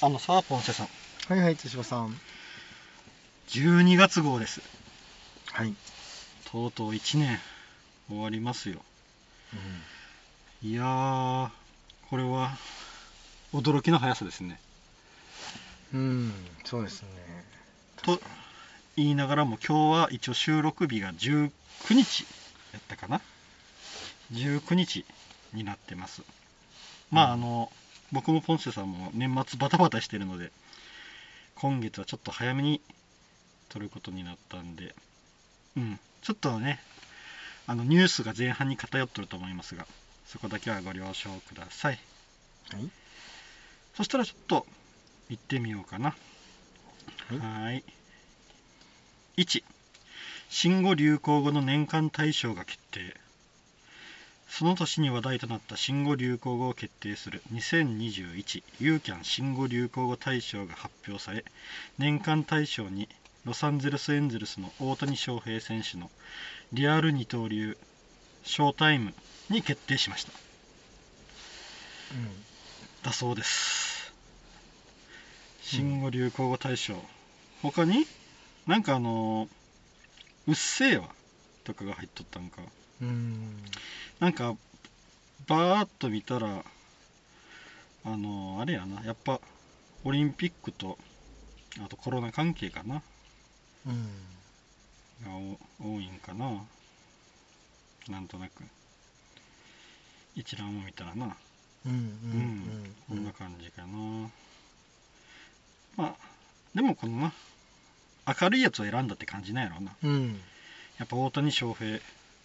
あのさあポンセさん。はいはい手島さん。12月号です。はい、とうとう1年終わりますよ。いやーこれは驚きの速さですね。うん、うん、そうですね。と言いながらも今日は一応収録日が19日やったかな。19日になってます。まああの僕もポンセさんも年末バタバタしてるので今月はちょっと早めに撮ることになったんでうんちょっとねあのニュースが前半に偏ってると思いますがそこだけはご了承ください。はい。そしたらちょっと行ってみようかな。はい。はい。1新語・流行語の年間大賞が決定その年に話題となった新語・流行語を決定する2021ユーキャン新語・流行語大賞が発表され年間大賞にロサンゼルス・エンゼルスの大谷翔平選手のリアル二刀流ショータイムに決定しました。だそうです。新語・流行語大賞。他に？なんかあの「うっせぇわ」とかが入っとったんか。うん。うんなんかバーッと見たらあのあれやなやっぱオリンピックとあとコロナ関係かな。うん。がお多いんかな。なんとなく。一覧を見たらな。うんうんうんこうん。んな感じかな。まあでもこのな明るいやつを選んだって感じなんやろうな。うん。やっぱ大谷翔平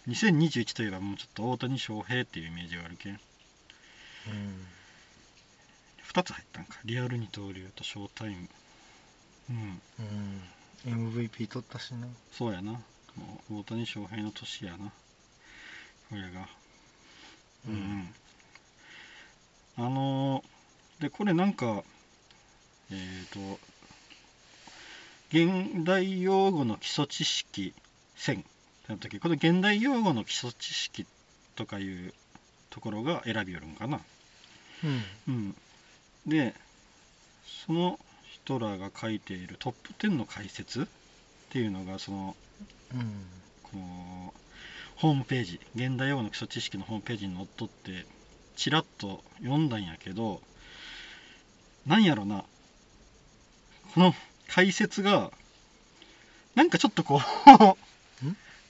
2021といえばもうちょっと大谷翔平っていうイメージがあるけん。うん。2つ入ったんか。リアル二刀流とショータイム。うん。うん。MVP 取ったしな。そうやな。もう大谷翔平の年やな。これが。うん、うん、あのーでこれなんかえっ、と現代用語の基礎知識1000ってなった時この現代用語の基礎知識とかいうところが選びよるんかな。うん。うん、でその人らが書いているトップ10の解説っていうのがそのうん。このホームページ現代用語の基礎知識のホームページに載っとってちらっと読んだんやけどなんやろな。この解説がなんかちょっとこう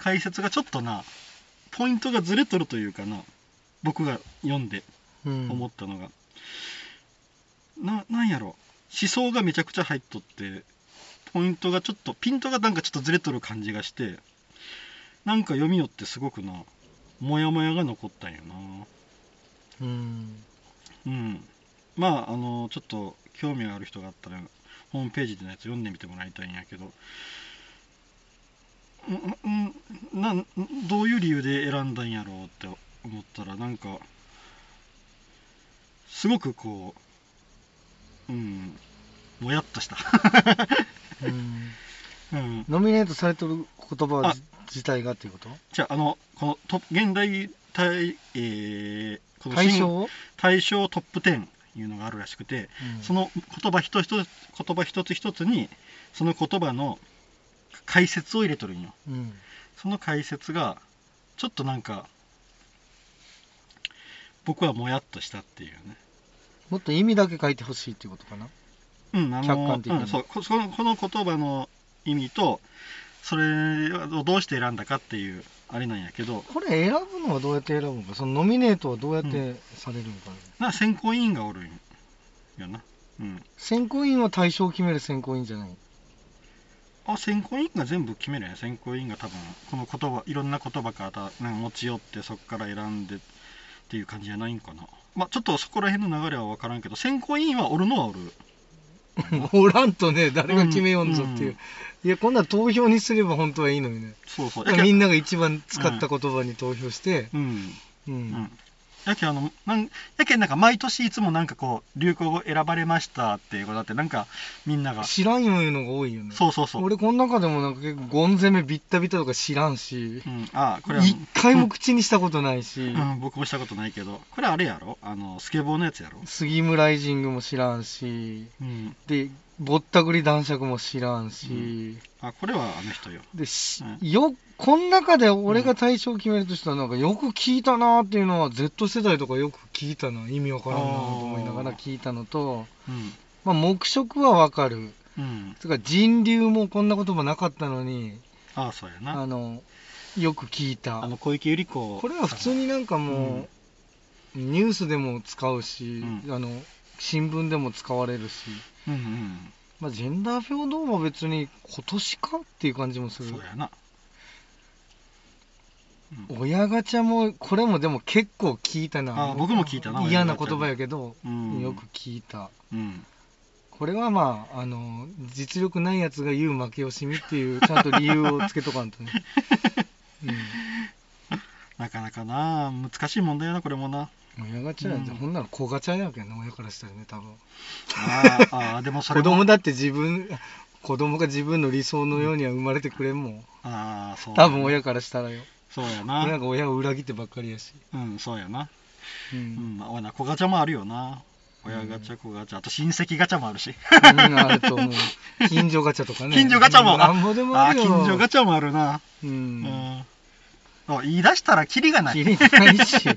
解説がちょっとなポイントがずれとるというかな僕が読んでうん。思ったのが、ななんやろ。思想がめちゃくちゃ入っとってポイントがちょっとピントがなんかちょっとずれとる感じがしてなんか読みよってすごくなモヤモヤが残ったんよな。うん。うん。まああのちょっと興味がある人があったらホームページでのやつ読んでみてもらいたいんやけど。んんなんどういう理由で選んだんやろうって思ったらなんかすごくこううんもやっとした、うんうん、ノミネートされてる言葉自体がっていうことじゃああのこのト現代対、えーこの対象対象トップ10いうのがあるらしくて、その言葉一つ一つ言葉一つ一つにその言葉の解説を入れとるんよ。うん。その解説がちょっとなんか僕はもやっとしたっていうね。もっと意味だけ書いてほしいっていうことかな。うんあの客観的に。うん、そうこそのこの言葉の意味とそれをどうして選んだかっていうあれなんやけど。これ選ぶのはどうやって選ぶのか？そのノミネートはどうやってされるのか？な、な選考委員がおるんよな。うん。選考委員は対象を決める選考委員じゃないあ選考委員が全部決めるんや。選考委員が多分この言葉いろんな言葉からたなんか持ち寄ってそこから選んでっていう感じじゃないんかな。まあちょっとそこら辺の流れは分からんけど選考委員はおるのはおる。おらんとね誰が決めようんぞっていう、うんいやこんな投票にすれば本当はいいのにね。そうそう。なみんなが一番使った言葉に投票して。うん。うん、うんやけんあのなんやけんなんか毎年いつもなんかこう流行語選ばれましたっていうことだってなんかみんなが。知らんいうのが多いよね。そうそうそう、俺この中でもなんか結構ゴン攻めビッタビタとか知らんし。う、ん、あこれは。一回も口にしたことないし、うん、僕もしたことないけど。これあれやろ？あのスケボーのやつやろ？杉村イジングも知らんし、うん。で、ぼったくり男爵も知らんし、あこれはあの人よ。で、しうよ、この中で俺が対象を決めるとしたら、なんかよく聞いたなーっていうのは、Z 世代とかよく聞いたな、意味わからんなと思いながら聞いたのと、うん。まあ、黙食はわかる。うん。それから人流もこんな言葉なかったのに、ああそうやな。あの、よく聞いた。あの小池百合子これは普通になんかもう、ニュースでも使うし、うあの、新聞でも使われるし、うんうんまあ、ジェンダー平等は別に今年かっていう感じもするそう。やな、うん親ガチャも、これもでも結構聞いたな。あ僕も聞いたな嫌な言葉やけど、うんよく聞いた。うんこれはまあ、あの、実力ないやつが言う負け惜しみっていう、ちゃんと理由をつけとかんとね。なかなかな難しい問題やなこれもなうん。親ガチャやんじゃ、うんほんなら子ガチャやけんな、親からしたらね、多分。あーあーでもそれも 子供だって自分、子供が自分の理想のようには生まれてくれんもん。ああそう多分親からしたらよ。そうやなんなか親を裏切ってばっかりやし。うんそうやなう。うんんまあな子ガチャもあるよな親ガチャ子ガチャあと親戚ガチャもあるしうん、あると思う。近所ガチャとかね。近所ガチャもなんぼでもあるよ。近所ガチャもあるなう。うんんあ言い出したらキリがない。切りないし。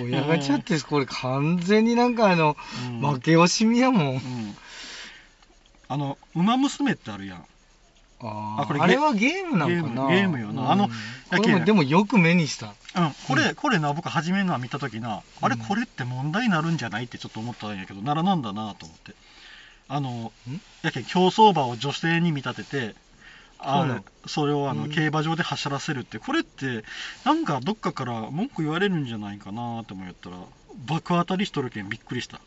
親ガチャってこれ完全になんかあの、うん。負け惜しみやもん。うん。あの「ウマ娘」ってあるやん。ああこれあれはゲームなんかな。ゲームゲームよな。あのうんやけんこれもでもよく目にした。うん、これ、これな、僕、初めのは見たときな、あれ、うんこれって問題になるんじゃないってちょっと思ったんやけど、ならなんだなと思って。あのん、やけん競走馬を女性に見立てて、あのそれをあの、うん競馬場で走らせるって、これって、なんかどっかから文句言われるんじゃないかなと思ったら、爆当たりしとるけんびっくりした。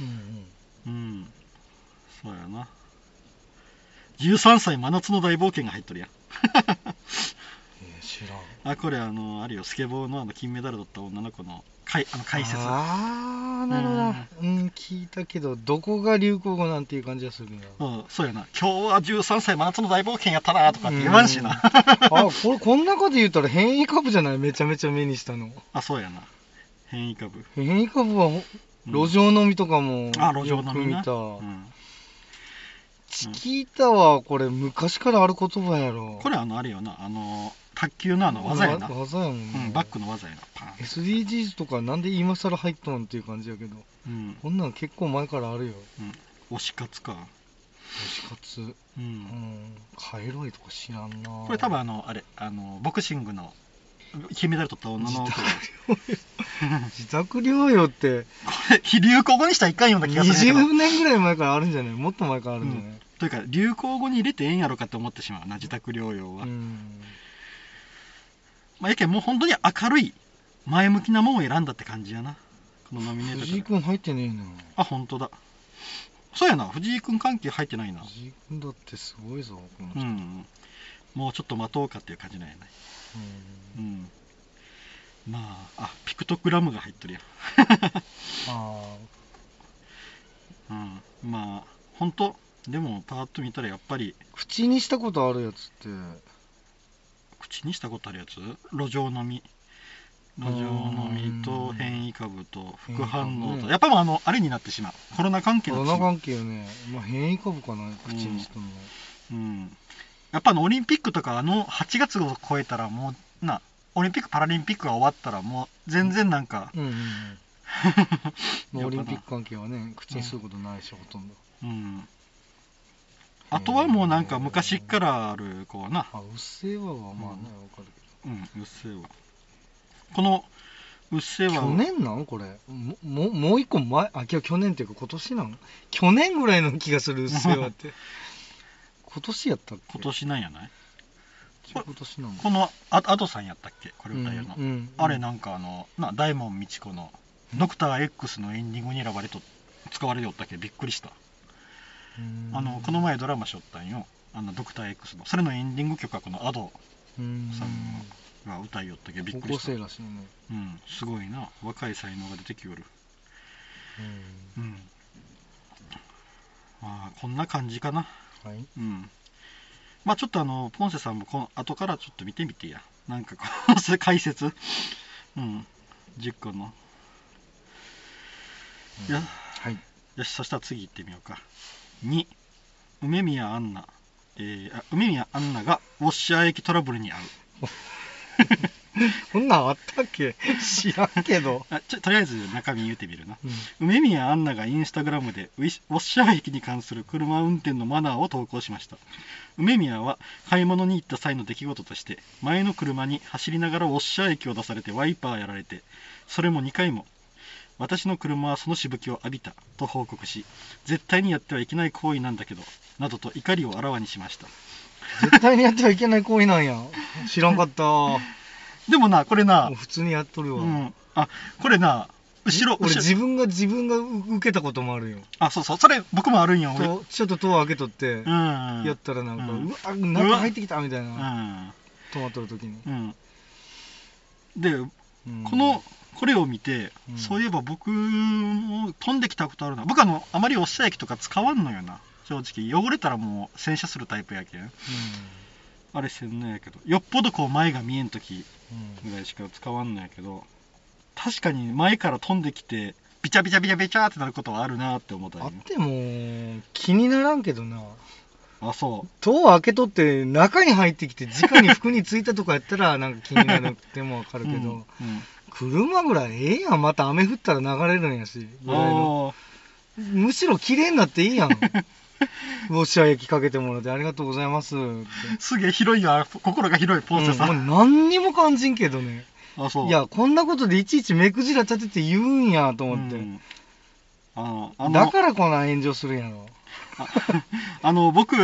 うんうんうん、そうやな。13歳真夏の大冒険が入っとるやん。えー知らん。あ、これ、あの、あるよ、スケボーのあの金メダル取った女の子のかいあの解説。ああ、なるほど。うん、聞いたけど、どこが流行語なんていう感じがするな。うん、そうやな。今日は13歳真夏の大冒険やったなとかって言わんしな。あ、これ、この中で言ったら変異株じゃない？めちゃめちゃ目にしたの。あ、そうやな。変異株。変異株は、うん路上飲みとかも、あ、路上飲みな。よく見た。うんチキータは、これ、昔からある言葉やろ。これあの、あれよな。あの、卓球のあの技やな。わ技やもんうね。ん、バックの技やな。パン。SDGs とかなんで今更入っとんっていう感じやけど、うん。こんなん結構前からあるよ。推し活か。推し活。う。うんん。カエロイとか知らんなこれ多分あの、あれ、あの、ボクシングの金メダル取った女の子が。自宅療養って、これ、流行語にしたらいかんような気がするけど。20年ぐらい前からあるんじゃない？もっと前からあるんじゃない？というか、流行語に入れてええんやろかって思ってしまうな、自宅療養は。うん。まあ、やけんもう本当に明るい、前向きなもんを選んだって感じやな。このノミネート藤井君入ってねえな。あ、本当だ。そうやな、藤井君関係入ってないな。藤井君だってすごいぞ、この人。うん。もうちょっと待とうかっていう感じなんやね。うんうん。まあ、あ、ピクトグラムが入ってるや ああ。ん。うん。まあ、本当？でもパーッと見たらやっぱり、口にしたことあるやつって、口にしたことあるやつ？路上飲み。路上飲みと変異株と副反応と、変異株ねやっぱもうあの、あれになってしまう。コロナ関係のコロナ関係よね。まあ変異株かな、口にしたの。うん、やっぱあのオリンピックとかあの8月を超えたらもうなオリンピック・パラリンピックが終わったらもう全然なんか、うんうんうん。オリンピック関係はね、口にすることないし、ほとんど。うん、あとはもうなんか昔っからあるこうな、あ、うっせぇわはまあね、わかるうん、うっせぇわ。このうっせぇけど。わ去年なんこれ。ももうもう一個前、あ、今日去年っていうか今年なん去年ぐらいの気がする、うっせぇわって。今年やったっけ？今年なんやない？今年なのこのあアドさんやったっけ？これ歌えるの、うんうんあれなんかあのな大門みち子の「ドクター X のエンディングに選ばれと使われておったっけ？びっくりした。うんあのこの前ドラマしょったんよ。あのドクター X の。それのエンディング曲はこのアドうんさん。が歌いよったけびっ高校くりした。生らしいね。うん。すごいな。若い才能が出てきよる。うん。まあこんな感じかな。はい。うん。まあちょっとあのポンセさんもこの後からちょっと見てみてや。なんかこの解説。うん。10個の。いやはい。よしそしたら次行ってみようか2梅宮アンナ、えーあ梅宮アンナがウォッシャー駅トラブルに遭う。こんなんあったっけ？知らんけど、あちょとりあえず中身言うてみるな。うん。梅宮アンナがインスタグラムでウィシウォッシャー駅に関する車運転のマナーを投稿しました。梅宮は買い物に行った際の出来事として前の車に走りながらウォッシャー液を出されてワイパーやられてそれも2回も私の車はそのしぶきを浴びたと報告し絶対にやってはいけない行為なんだけどなどと怒りをあらわにしました。絶対にやってはいけない行為なんや。知らんかった。も でもなこれなう普通にやっとるわ、うん。あこれな後ろ俺後ろ。自分が自分が受けたこともあるよ。あそうそう。それ僕もあるんよ俺。とちょっと戸を開けとって、うんやったらなんか、ううんわ中入ってきたみたいな、うん。止まっとる時に、うん、でうん。このこれを見て、うん。そういえば僕も飛んできたことあるな。僕あのあまりおっしゃ液とか使わんのよな。正直。汚れたらもう洗車するタイプやけん。あれせんのやけど。よっぽどこう前が見えん時うん。ぐらいしか使わんのやけど。確かに前から飛んできてビチャビチャビチャビチャってなることはあるなって思ったあっても気にならんけどな。あそ戸を開けとって中に入ってきて直に服についたとかやったらなんか気になるってもわかうるけど、うん。うん車ぐらいええやん。また雨降ったら流れるんやし。ぐらいのあむしろ綺麗になっていいやん。ウォッシャー液かけてもらってありがとうございます。ってーすげえ広いや心が広いポンセさん、うんもう何にも感じんけどね。あそう。いやこんなことでいちいち目くじら立てて言うんやと思って、うん。あのあのだからこんな炎上するんやろ。あ あの僕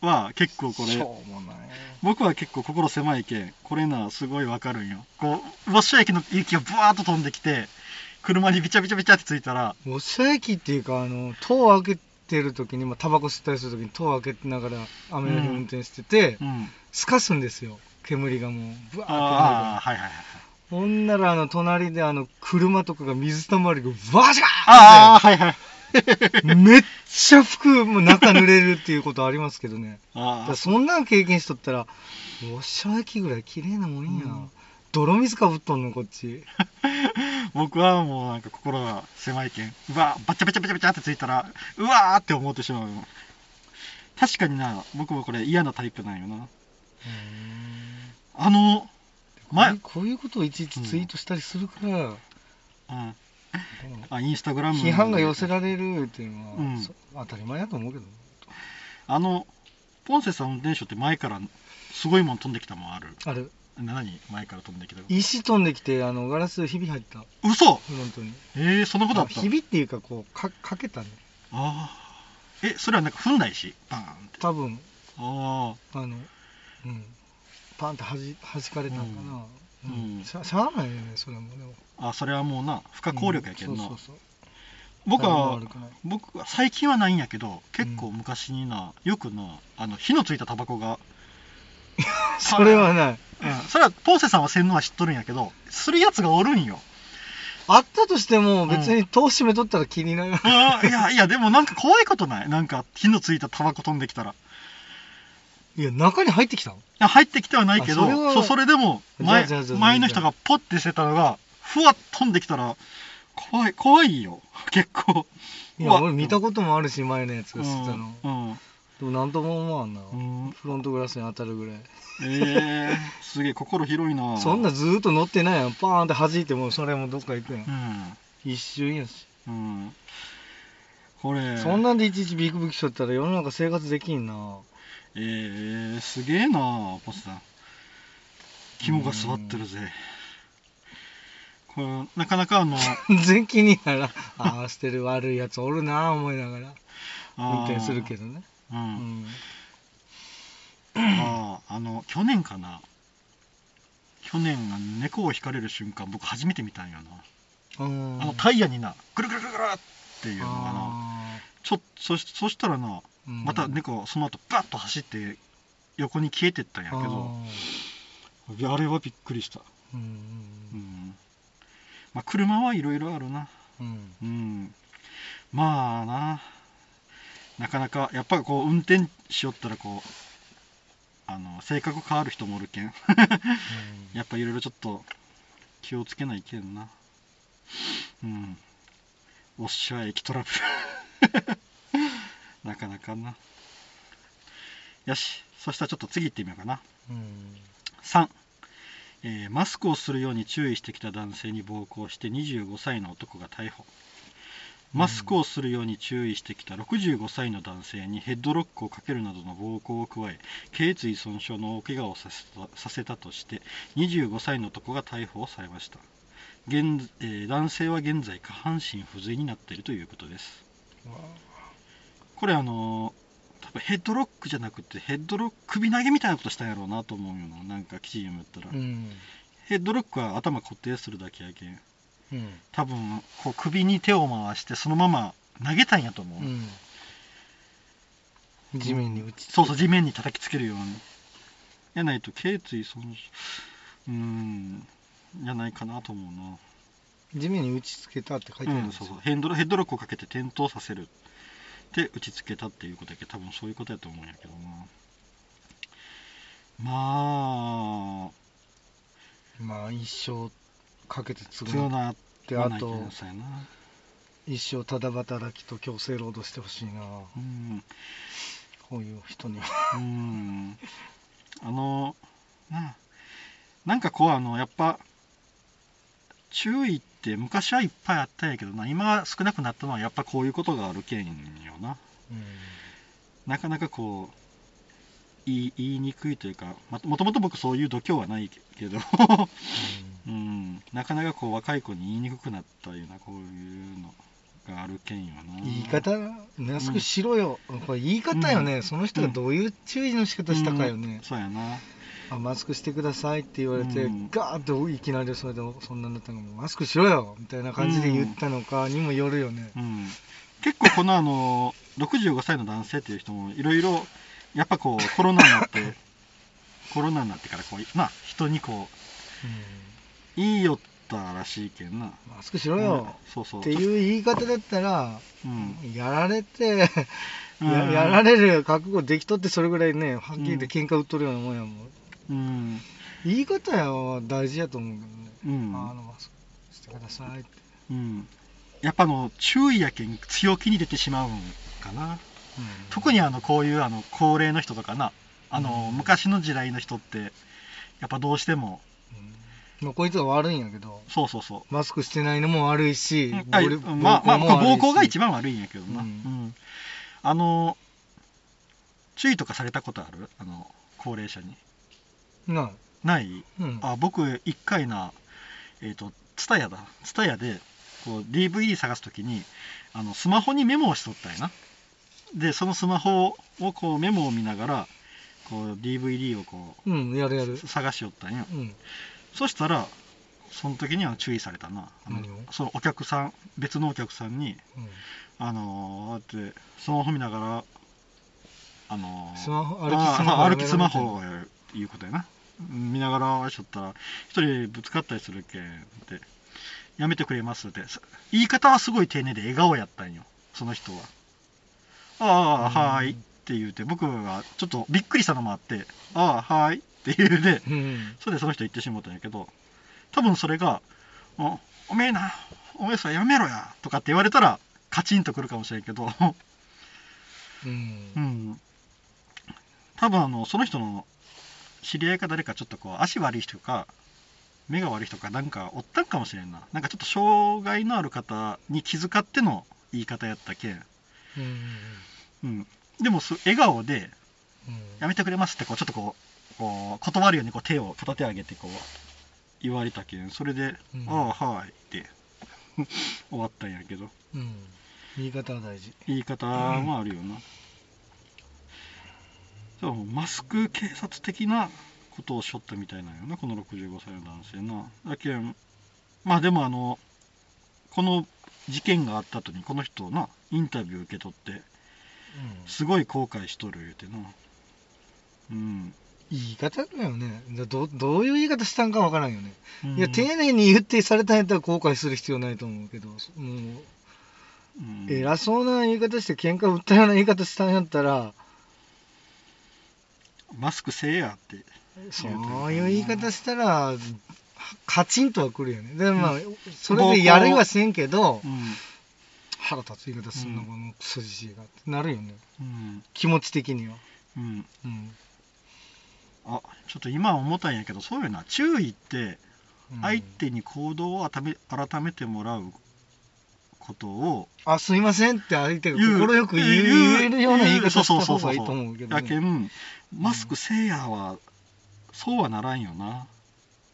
は結構こしれょうもない僕は結構心狭いけんこれなすごいわかるんよ。こうウォッシャー液の雪がブワーッと飛んできて車にビチャビチャビチャってついたらウォッシャー液っていうかあの戸を開けてる時にまあタバコ吸ったりする時に戸を開けながら雨の日うん運転してて、うん。すかすんですよ。煙がもうブワーってああはいはいはいほんならあの隣であの車とかが水たまりがバシャああはいはい。ー めっちゃ服もう中濡れるっていうことありますけどね。そんなん経験しとったらウォッシャー液ぐらい綺麗なもんや、うん。泥水かぶっとんのこっち。僕はもうなんか心が狭いけん。うわバチャバチャバチャバチャってついたらうわーって思ってしまう確かにな僕もこれ嫌なタイプなんよな。あの前、こういうことをいちいちツイートしたりするから、うん、あインスタグラム批判が寄せられるっていうのは、うん。そ当たり前だと思うけど。あのポンセさん運転手って前からすごいもん飛んできたもんある。ある。な何？前から飛んできた石飛んできてあのガラスひび入った。嘘！フロントに。えー、そんなことあった？ひびっていうかこうかかけたね。ああえそれはなんか踏んないしバーンって。多分。ああのうん。パンってはじ弾かれたんかな、うん。うん。しゃしゃあないよねそれもでもああそれはもうな不可抗力やけんな、うん僕は僕は最近はないんやけど結構昔にな、よくなあの火のついたタバコが、それはない。うん、それはポンセさんはせんのは知っとるんやけどするやつがおるんよ。あったとしても別に戸を閉めとったら気になる、あーいやいやでもなんか怖いことない。なんか火のついたタバコ飛んできたら。いや中に入ってきたの？いや入ってきてはないけどあそれはそうそれでも前前の人がポッてしてたのがふわっ飛んできたら怖い怖いよ。結構。いや俺見たこともあるし前のやつが吸ったの、うん、うん。でもなんとも思わんな、うん。フロントグラスに当たるぐらい。えー、すげえ心広いな。そんなずーっと乗ってないやん。パーンって弾いてもそれもどっか行くやん、うん。一瞬やし、うん。これ。そんなんでいちいちビクビクしとったら世の中生活できんな。えー、すげえなポスさん。肝が座ってるぜこれなかなかあの 全然気にならんああしてる悪いやつおるな思いながら運転するけど、どね。う、うん。んあああの去年かな。去年あの猫を引かれる瞬間僕初めて見たんやな、うん。あのタイヤになぐるぐるぐるぐるっていうのがなあちょそしそしたらなーうん。また猫その後バッと走って横に消えてったんやけどあれはびっくりした。うん。うんまあ車はいろいろあるな。うん。うん。まあな。なかなかやっぱこう運転しよったらこうあの性格変わる人もおるけん。やっぱいろいろちょっと気をつけないけんな。うん。おっしゃ駅トラブル。なかなかな。よし。そしたらちょっと次行ってみようかな。うん。3、えーマスクをするように注意してきた男性に暴行して25歳の男が逮捕。マスクをするように注意してきた65歳の男性にヘッドロックをかけるなどの暴行を加え頸椎損傷の大怪我をさせたとして25歳の男が逮捕されました。現、えー男性は現在下半身不随になっているということです。これあのー多分ヘッドロックじゃなくてヘッドロック首投げみたいなことしたんやろうなと思うよななんか記事読むったら、うん。ヘッドロックは頭固定するだけやけん。うん。多分こう首に手を回してそのまま投げたんやと思う、うん。地面に打ちそうそう地面に叩きつけるように。やないと頸椎損傷。うーん。じゃないかなと思うな。地面に打ち付けたって書いてあるうん、んですよ。そうそう。ヘッドロヘッドロックをかけて転倒させるで打ちつけたっていうことやけど多分そういうことやと思うんやけどな。まあ。まあ一生かけて強償っなてあと一生ただ働きと強制労働してほしいな。うん。こういう人には。うん。あのななんかこうあのやっぱ注意って昔はいっぱいあったんやけどな。今は少なくなったのはやっぱこういうことがあるけんよな。なかなかこう言い言いにくいというかまもともと僕そういう度胸はないけど。うん。なかなかこう若い子に言いにくくなったようなこういうのがあるけんよな。言い方マスクしろよ、これ言い方よね、うん。その人がどういう注意の仕方したかよね。うん、そうやなあマスクしてくださいって言われて、うん。ガーッといきなりそれでそんなんだったのマスクしろよみたいな感じで言ったのかにもよるよね、うん、結構このあの65歳の男性っていう人もいろいろやっぱこうコロナになって コロナになってからこうな人にこう言いよったらしいけんな。マスクしろよ、うん。そうそう。っていう言い方だったら、うん。やられて、うん。ややられる覚悟できとってそれぐらいねはっきり言って喧嘩売っとるようなもんやもん、うん。言い方やは大事やと思うけどね、うん。あのマスクしてくださいって、うん。やっぱあの注意やけん強気に出てしまうんかな。特にあのこういうあの高齢の人とかな。あのうん。昔の時代の人ってやっぱどうしてもうん。まあ、こいつは悪いんやけどそうそうそう。マスクしてないのも悪いし、うん。あ暴力まあまあ暴行が一番悪いんやけどな、ううんん。あの注意とかされたことある？あの高齢者になない？い、うん、あ僕一回なえっ、とツタヤだ。ツタヤでこう DVD 探すときにあのスマホにメモをしとったんやな。でそのスマホをこうメモを見ながらこう DVD をこうん、やるやる。う。探しよったんや。うん。そしたらその時には注意されたな。あのそのお客さん別のお客さんにうん。あのー、だってスマホ見ながらあのースマホ歩きあスマホあ歩きスマやめろみたいな。ホをいうことやな。うん見ながらあれしとったら一人ぶつかったりするけんってやめてくれますってさ言い方はすごい丁寧で笑顔やったんよ。その人は。ああ、うん。はーいって言うて僕がちょっとびっくりしたのもあってああはーいって言うてうん。それでその人言ってしまったんやけど多分それが「おおめえなおめえさやめろや」とかって言われたらカチンとくるかもしれんけど。うん。う。ん。多分あのその人の知り合いか誰かちょっとこう足悪い人か目が悪い人かなんかおったんかもしれんな。なんかちょっと障害のある方に気遣っての言い方やったけん、うん。うん、でもす笑顔でうん「やめてくれます」ってこうちょっとこうこう断るようにこう手を片手上げてこう言われたけん。それで「うん。ああはい」って 終わったんやけど。うん。言い方は大事。言い方もあるよな、そうマスク警察的なことをしょったみたいなんよなこの65歳の男性なだけんまあでもあのこの事件があった後にこの人なインタビュー受け取ってすごい後悔しとる言うてな。うん。言い方だよね。だどどういう言い方したんかわからんよね、うん。いや丁寧に言ってされたんやったら後悔する必要ないと思うけどもううん。偉そうな言い方して喧嘩売ったような言い方したんやったらマスクせえやって。そういう言い方したらカチンとはくるよね。でまあそれでやれはせんけどうん。腹立つ言い方すんのうんこのクソじじいがってなるよね。うん。気持ち的には。うん。うん。あちょっと今思ったんやけどそういうな注意ってうん。相手に行動を改めてもらうことを。あすいませんって相手が快く言えるような言い方した方がいいと思うけどやけねんマスクせえやはそうはならんよな。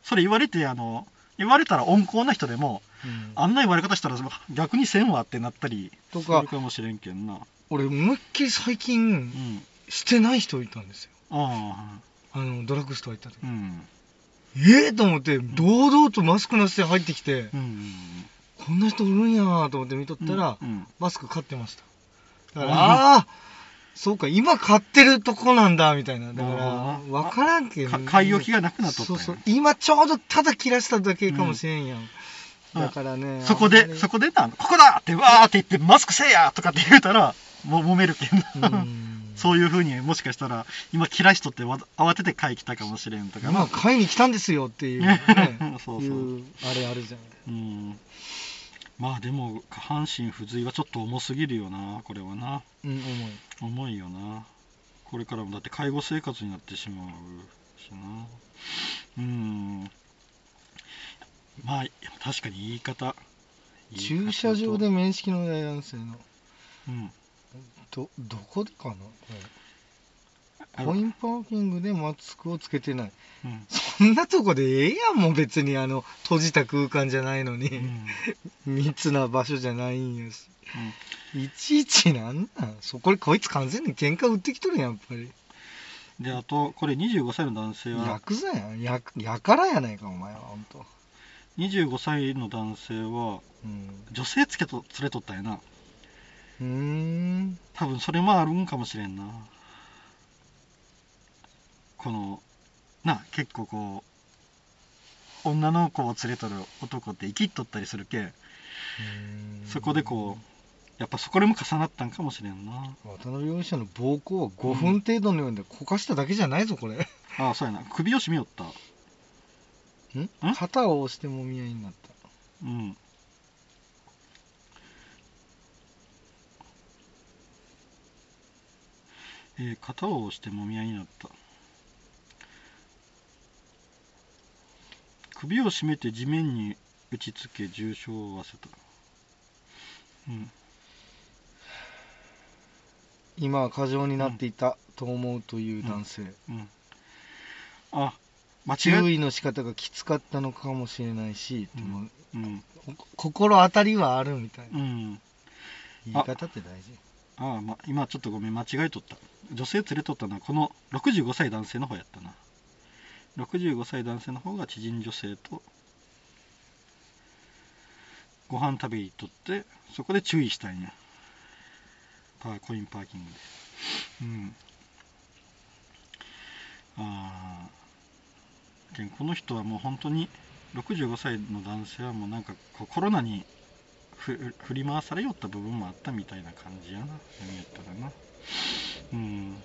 それ言われてあの言われたら温厚な人でもうん。あんな言われ方したら逆にせんわってなったりとかするかもしれんけんな。俺思いっきり最近うん。してない人いたんですよ。ああ。のドラッグストア行った時。あうん。ええと思って堂々とマスクなしで入ってきてうんこんな人おるんやーと思って見とったらうんマスク買ってました。だからうん。ああそうか今買ってるとこなんだみたいな。だから分からんけど。か買い置きがなくなっとったそうそう。今ちょうどただ切らしただけかもしれんやん、うん。だからねそこでそこでなここだってわーって言ってマスクせえやとかって言うたらもう揉めるけんな。うん。そういうふうにもしかしたら今嫌い人ってわ慌てて買い来たかもしれんとか今な買いに来たんですよっていう、ね。そうそう。いうあれあるじゃんうんまあでも下半身不随はちょっと重すぎるよなこれはな。うん重い。重いよな。これからもだって介護生活になってしまうしな。うん。まあ確かに言い方。駐車場で面識のない男性の。うん。どどこでかなこれコインパーキングでマスクをつけてない。うん。そんなとこでええやんもう別にあの閉じた空間じゃないのに、うん。密な場所じゃないんやし。いちいちなんなんそこれこいつ完全に喧嘩売ってきとるやんやっぱり。であとこれ25歳の男性は。ヤクザやん。ややからやないかお前はほんと。25歳の男性はうん。女性つけと連れとったんやな。うーん。多分それもあるんかもしれんなこのな結構こう女の子を連れとる男って生きっとったりするけんそこでこうやっぱそこでも重なったんかもしれんな。渡辺容疑者の暴行は5分程度のようでこかしただけじゃないぞこれ。ああそうやな。首を絞めよった。ん？肩を押してもみ合いになった。うん。えー肩を押してもみ合いになった首を絞めて地面に打ちつけ重傷を負わせた。うん。今は過剰になっていたと思うという男性、うん。あ間違注え意の仕方がきつかったのかもしれないし、うん。心当たりはあるみたいな。うん。言い方って大事。ああ、ま、今ちょっとごめん間違えとった。女性連れとったのはこの65歳男性の方やったな65歳男性の方が知人女性とご飯食べに行っとってそこで注意したんや。パーコインパーキングで。うん。ああこの人はもう本当に65歳の男性はもうなんかコロナにふ振り回されよった部分もあったみたいな感じやな。読みやったらな。うん。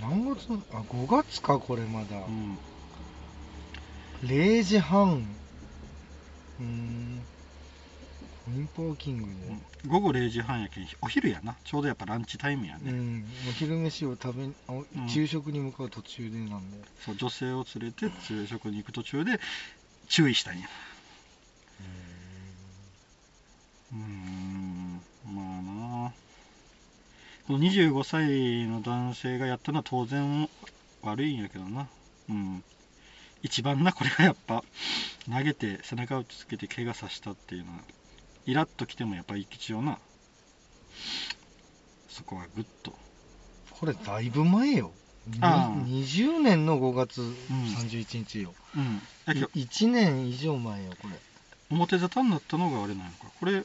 何月？あ5月かこれまだ、うん0時半うーん。コインパーキングで、午後0時半やけんお昼やな。ちょうどやっぱランチタイムやね、うん、お昼飯を食べあん。昼食に向かう途中でなんで、そう女性を連れて昼食に行く途中で注意したんや。うーん。まあなこの25歳の男性がやったのは当然悪いんやけどな。うん一番なこれがやっぱ。投げて背中を打ちつけて怪我させたっていうのはイラッときてもやっぱ一応な。そこはグッと。これだいぶ前よ。にあ。あ20年の5月31日よ、うん。だけど1年以上前よこれ。表沙汰になったのがあれなのか。これ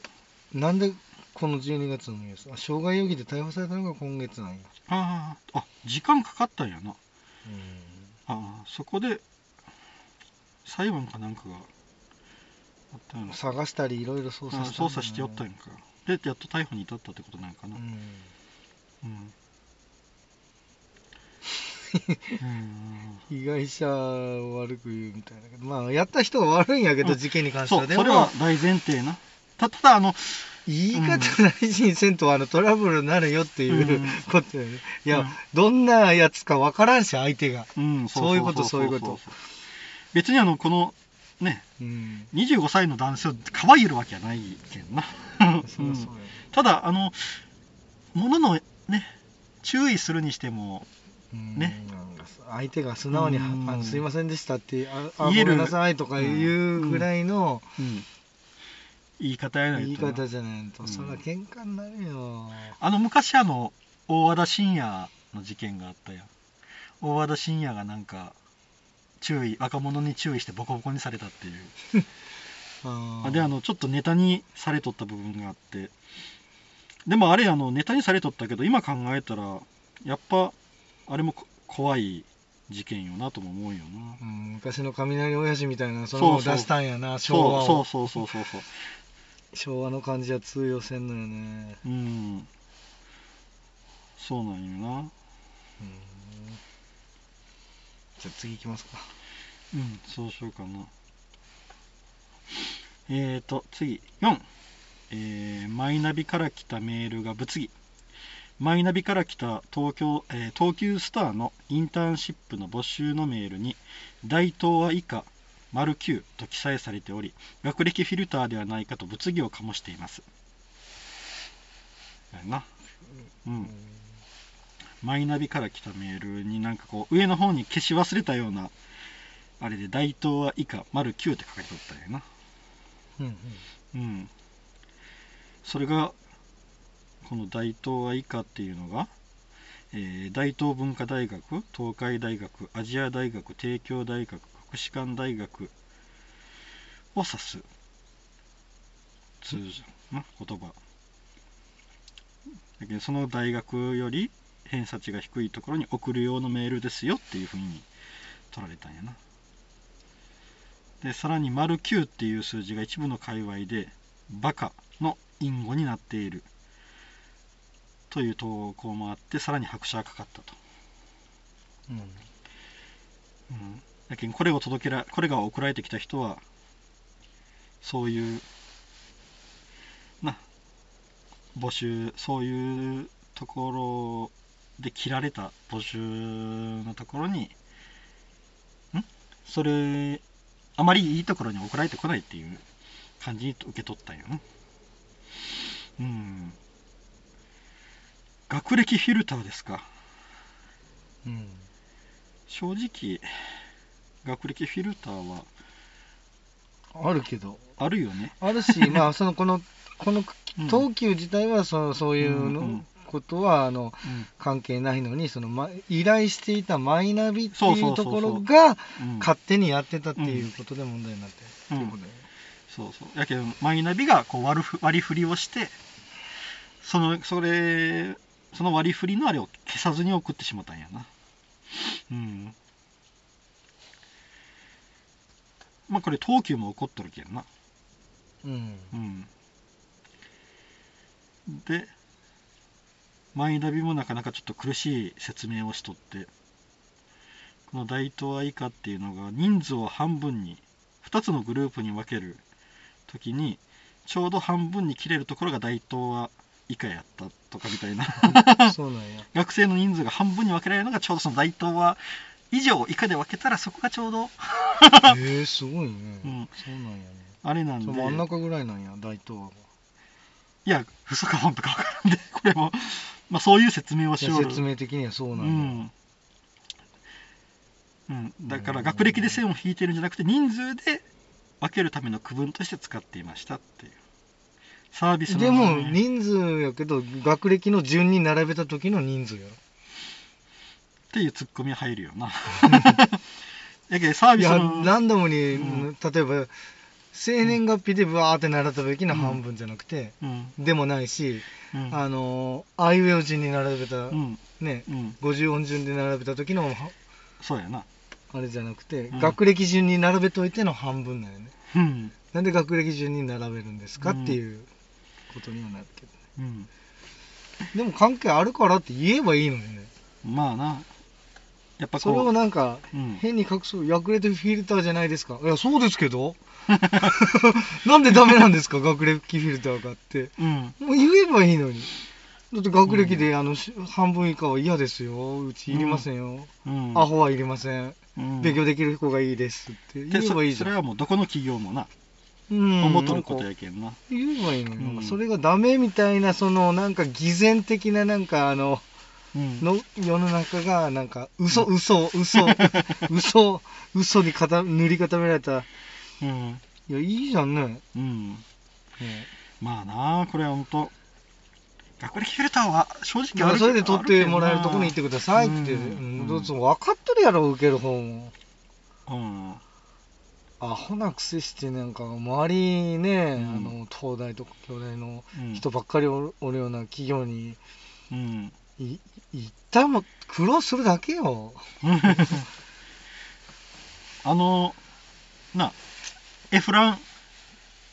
なんでこの12月のニュース？あ傷害容疑で逮捕されたのが今月なんや。あああ時間かかったんやな。ああそこで裁判かなんかがあったような。探したりいろいろ捜査あし捜査しておったんやんかでやっと逮捕に至ったってことなんかな。うん。うん。うん。被害者を悪く言うみたいなけど。まあやった人が悪いんやけど、うん。事件に関しては。そうそれは大前提な。たただあの言い方大事にせんとあのトラブルになるよっていう、うん。ことよね。いや、うん。どんなやつか分からんし相手が。うん。そういうことそういうこと別にあのこのねうん。25歳の男性をかばいるわけはないけんな。そうそうただあのもののね注意するにしてもうん。ね。相手が素直に、うん。あのすいませんでしたってああ言える。なさいとか言うぐらいのうん。言い方やない言い方じゃないと、うん。それは喧嘩になるよ。あの昔あの大和田信也の事件があったやん。大和田信也がなんか注意若者に注意してボコボコにされたっていう。あであのちょっとネタにされとった部分があって。でもあれあのネタにされとったけど今考えたらやっぱあれもこ怖い事件よなとも思うよな。うん昔の雷親父みたいなそのそう。そう出したんやな昭和そうそうそうそうそう。昭和の感じは通用せんのよね。うん。そうなんよな。うんじゃあ次行きますか。うんそうしようかな。えーと次。4えーマイナビから来たメールが物議マイナビから来た東京、えー東急スターのインターンシップの募集のメールに大東は以下丸9と記載されており学歴フィルターではないかと物議を醸しています。やな。うんマイナビから来たメールになんかこう上の方に消し忘れたようなあれで大東は以下丸9って書かれとったんやな。うんうん。うん。それがこの大東は以下っていうのが、えー大東文化大学東海大学アジア大学帝京大学国士舘大学を指す通じな言葉。だけどその大学より偏差値が低いところに送る用のメールですよっていうふうに取られたんやな。でさらに丸9っていう数字が一部の界隈でバカの隠語になっている。という投稿もあってさらに拍車がかかったと、うん。うん、だけどこれを届けらこれが送られてきた人はそういうな募集そういうところで切られた募集のところにん？それあまりいいところに送られてこないっていう感じに受け取ったんよね。うん。学歴フィルターですか。うん。正直学歴フィルターはあるけど。あるよね。あるしまあそのこのこのうん。東急自体はそのそういううんうのんことはあのうん。関係ないのにそのま依頼していたマイナビっていそうところがうん。勝手にやってたっていうことで問題になってる。うん。ってことだよねそうそう。やけどマイナビがこう割るふ割り振りをしてそのそれその割り振りのあれを消さずに送ってしまったんやな。うん。まあこれ東急も怒っとるけんな。うん。うん。でマイナビもなかなかちょっと苦しい説明をしとってこの大東は以下っていうのが人数を半分に2つのグループに分ける時にちょうど半分に切れるところが大東は以下やったとかみたいな。そうなんや。学生の人数が半分に分けられるのがちょうどその大東は以上以下で分けたらそこがちょうど。へえすごいね。うん。そうなんやね。あれなんで。真ん中ぐらいなんや大東はいや嘘か本当か分からんでこれも、まあ、そういう説明をしよう。説明的にはそううなんや。ん、うん、だから学歴で線を引いてるんじゃなくて人数で分けるための区分として使っていましたっていう。サービスのでもね人数やけど学歴の順に並べた時の人数やろ。っていうツッコミ入るよな。やけどサービスのランダムに、うん例えば生年月日でブワーって並べた時の半分じゃなくて、うん。でもないし、うん。あのあいうえお順に並べた、うん。ねうん。50音順で並べた時のはそうやな。あれじゃなくて、うん。学歴順に並べといての半分だよね。うん。なんで学歴順に並べるんですか、うんっていうことにはなるけどうん。でも関係あるからって言えばいいのにね。まあな。やっぱそれをなんかうん。変に隠そう。学歴フィルターじゃないですか。いやそうですけど なんでダメなんですか？学歴フィルターがって。うん。もう言えばいいのに。だって学歴で、あのし半分以下は嫌ですよ。うちいりませんよ、うん。アホはいりません、うん。勉強できる子がいいですってで言えばいいじゃん。そそれはもうどこの企業もな。うん。思っとることやけんな。言えばいいのに、うん。それがダメみたいなそのなんか偽善的ななんかあのうん。の世の中がなんか嘘嘘嘘。嘘 嘘に塗り固められたうん。いやいいじゃんね、うん。ねまあなこれは本当。学歴フィルターは正直あるまあそれで取ってもらえるとこに行ってくださいって、うん。うん。どうぞ分かってるやろ受ける方もうん。アホなくせしてなんか周りにね、うん。あの東大とか京大のうん。人ばっかりおるおるような企業にうん。い行ったらもう苦労するだけよ。あのなエフラン。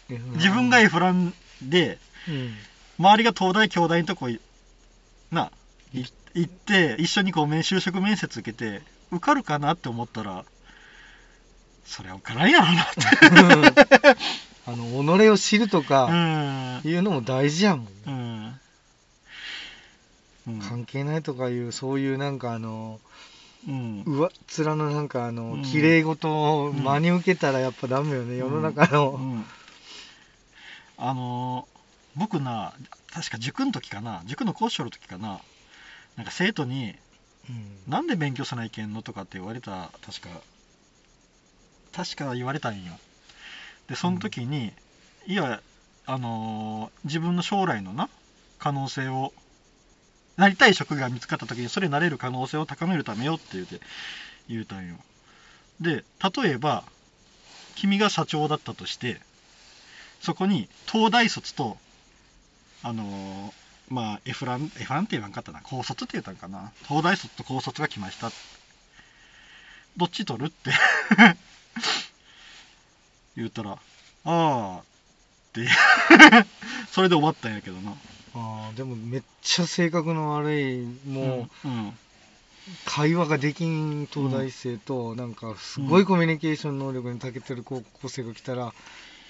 自分がエフランでうん。周りが東大京大のとこいない行って一緒にこう面就職面接受けて受かるかなって思ったらそれは受からんやろなって。あの己を知るとうかん。いうのも大事やもん、うん。うん。関係ないとかいうそういうなんかあのうん。上っ面のなんかあの、うん。綺麗事を真に受けたらやっぱダメよね、世の中の、うん。あのー僕な確か塾の時かな塾の講師の時かななんか生徒にうん「なんで勉強さないけんの?」とかって言われた確か確か言われたんよ。でその時に、いやあのー自分の将来のな可能性をなりたい職が見つかった時にそれになれる可能性を高めるためよって言うて言うたんよ。で例えば君が社長だったとしてそこに東大卒とあのーまあ F ラン F ランって言わんかったな。高卒って言ったんかな。東大卒と高卒が来ました。どっち取るって。言ったらああって。それで終わったんやけどな。あーでもめっちゃ性格の悪いもう、うん会話ができん東大生と、なんかすごいコミュニケーション能力に長けてる高校生が来たら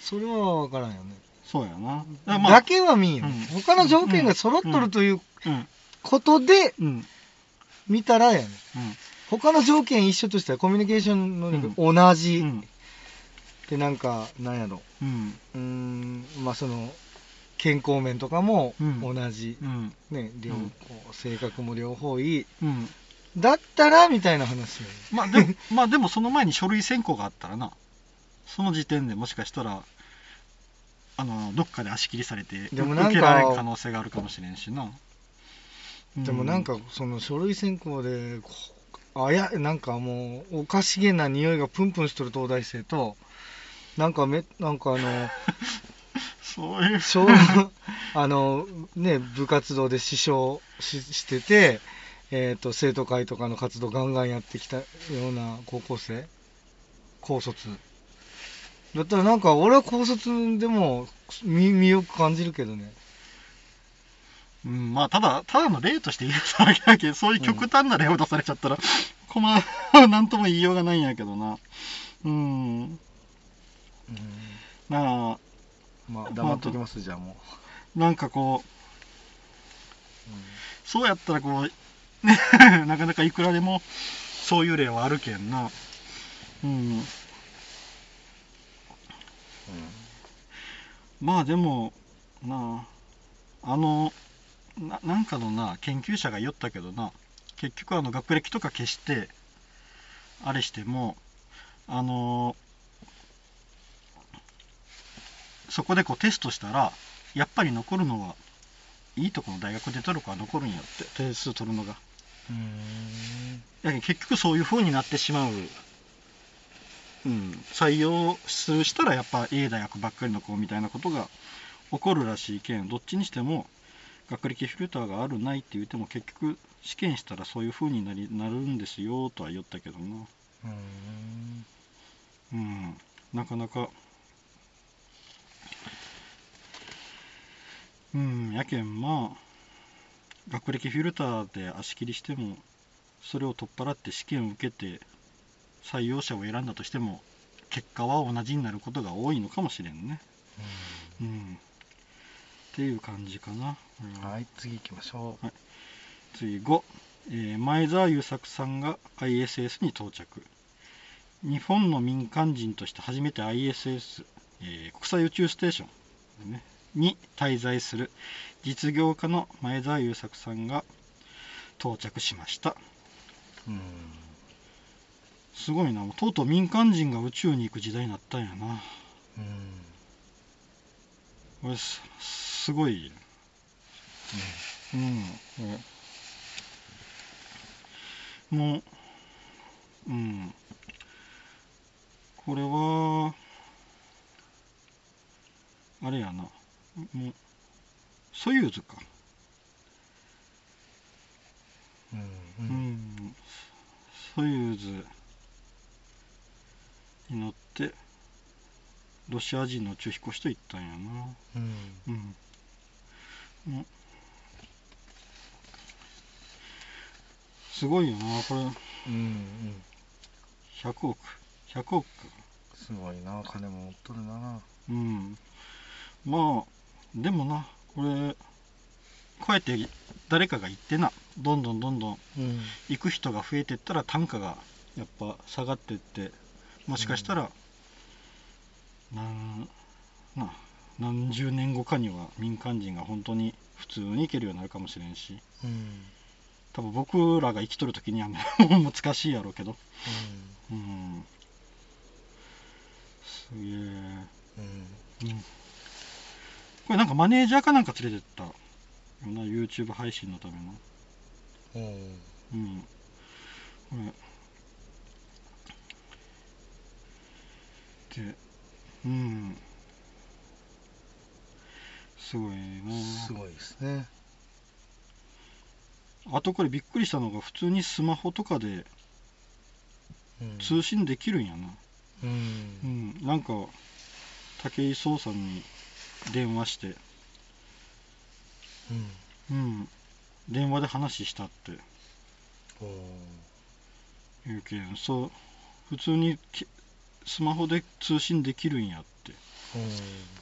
それは分からんよね、そうやな。だまあけは見んうん。他の条件が揃っとるといううん。ことでうん。うん。見たらやね他の条件一緒としてはコミュニケーション能力同じ、うん。でなんかなんやろ。うん。うーん。まあその健康面とかもうん。同じ、うん。ね両うん。方性格も両方いい。うん。だったらみたいな話よね。まあでも まあでもその前に書類選考があったらな。その時点でもしかしたらあのどっかで足切りされてでもなんか受けられる可能性があるかもしれんしな、うでもなんかその書類選考でこあやなんかもうおかしげな匂いがプンプンしとる東大生となんかめなんかあの そういう。小あのね部活動で支障ししてて、えー、と生徒会とかの活動ガンガンやってきたような高校生。高卒。だったらなんか俺は高卒でもみ魅力感じるけどね。うん、まあただただの例として言うただけだけどそういう極端な例を出されちゃったら、こま なんとも言いようがないんやけどな。うん。なあまあ黙っときますじゃあもなんかこうう、そうやったらこうね なかなかいくらでもそういう例はあるけんな。うん。まあでもなああのななんかのな研究者が言ったけどな結局あの学歴とか消してあれしてもあのそこでこうテストしたらやっぱり残るのはいいとこの大学で取る子は残るんやって点数取るのが。うん。や結局そういう風になってしまう、うん、採用するしたらやっぱ A 大学ばっかりの子みたいなことが起こるらしいけんどっちにしても学歴フィルターがあるないって言っても結局試験したらそういう風になりなるんですよとは言ったけどな。うん。うん。なかなかうんやけんまあ学歴フィルターで足切りしてもそれを取っ払って試験を受けて採用者を選んだとしても結果は同じになることが多いのかもしれんね。うん。っていう感じかな。これははい次行きましょう。次5、えー前澤友作さんが ISS に到着。日本の民間人として初めて ISS、えー国際宇宙ステーション、ね、に滞在する実業家の前澤友作さんが到着しました。うん。すごいな。とうとう民間人が宇宙に行く時代になったんやな。うん。これすすごい。うん、これもう、うん、これは、あれやな、もう、ソユーズか。うんうん、ソユーズに乗って、ロシア人の宇宙飛行士と行ったんやな。うんうん。うんすごいよな、これ、うんうん100億。100億か。すごいな金も持っとるなうん。まあ、でもな、これ、こうやって誰かが行ってな、どんどんどんどんうん行く人が増えてったら単価がやっぱ下がってって、もしかしたら、なんな何十年後かには民間人が本当に普通に行けるようになるかもしれんし、うん多分僕らが生きとる時にはもう難しいやろうけど、うん。すげえ。うんうん。これなんかマネージャーかなんか連れてったよな、YouTube 配信のための。うんうん。これ。で、うん。すごいなすごいですねあとこれびっくりしたのが普通にスマホとかでうん通信できるんやな。ううんん。なんか、武井壮さんに電話して、うんうん。電話で話したって言うけん、そう、普通にきスマホで通信できるんやって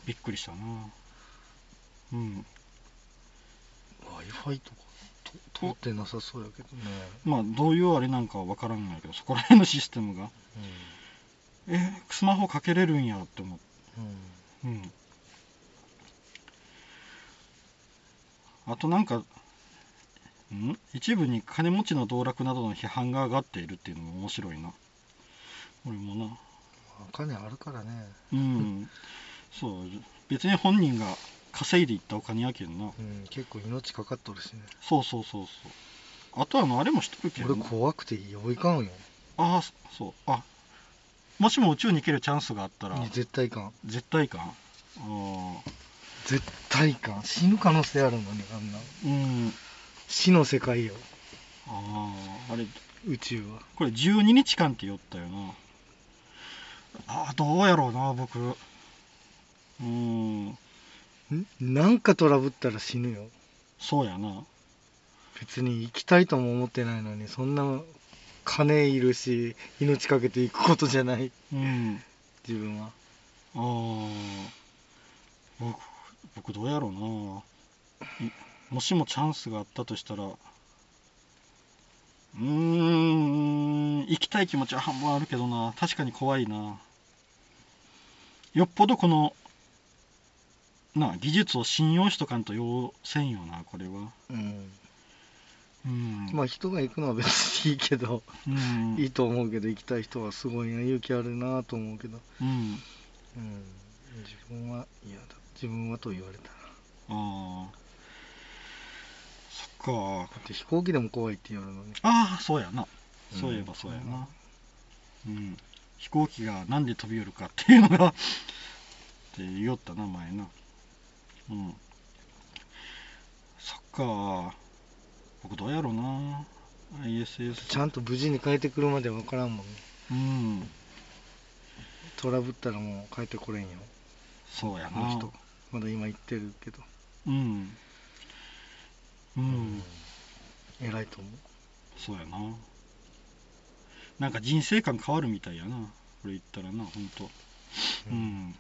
びっくりしたな。うん。うん Wi-Fi とかと通ってなさそうやけどねまあ、どういうあれなんかは分からんないけど、そこら辺のシステムが、え、スマホかけれるんやって思って。うんうん。あとなんか、ん？一部に金持ちの道楽などの批判が上がっているっていうのも面白いな。俺もな。お金あるからねうん。そう、別に本人が稼いでいったお金やけんな。うん結構命かかっとるしねそうそうそうそう。あとあの、あれもしとるけど俺怖くてよいかんよああ、そう。あ、もしも宇宙に行けるチャンスがあったら、絶対いかん絶対かん。ああ、絶対いかん死ぬ可能性あるのにあんなうん。死の世界よああ、あれ、宇宙はこれ12日間って言ったよな。ああ、どうやろうな、僕。うんなんかトラブったら死ぬよそうやな。別に行きたいとも思ってないのにそんな金いるし命かけていくことじゃないうん。自分はああ、僕、僕どうやろうな。いもしもチャンスがあったとしたら、うーん、行きたい気持ちは半分あるけどな。確かに怖いな。よっぽどこの、な、技術を信用しとかんと要せんよな、これは。うんうん。まあ人が行くのは別にいいけどうん、いいと思うけど行きたい人はすごいな勇気あるなと思うけどうん。うん自分は嫌だ自分はと言われたらああ。そっか。だって飛行機でも怖いって言われるのにああ、そうやな。うんそういえばそうやな。うん。飛行機がなんで飛び降るかっていうのが って言おったな、前な。うん。そっか。僕どうやろうな。ISS。ちゃんと無事に帰ってくるまでわからんもんねうんトラブったらもう帰ってこれんよそうやな人まだ今言ってるけど。うん。うん。偉いと思う。そうやな。なんか人生観変わるみたいやな。これ言ったらなほんと。うん、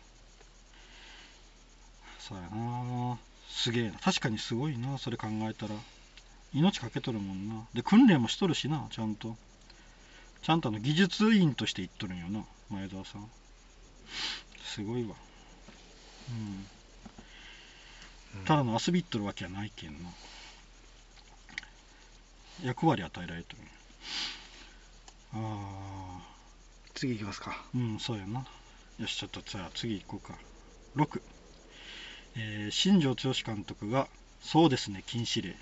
そうやな。すげえな。確かにすごいなそれ考えたら。命かけとるもんな。で訓練もしとるしなちゃんと。ちゃんとあの技術員として行っとるんよな前澤さん。すごいわ。うんただの遊びっとるわけはないけんな。役割与えられとる。んやあ次行きますか。あうんそうやな。よしちょっとじゃあ次行こうか。6、えー新庄剛志監督がそうですね禁止令、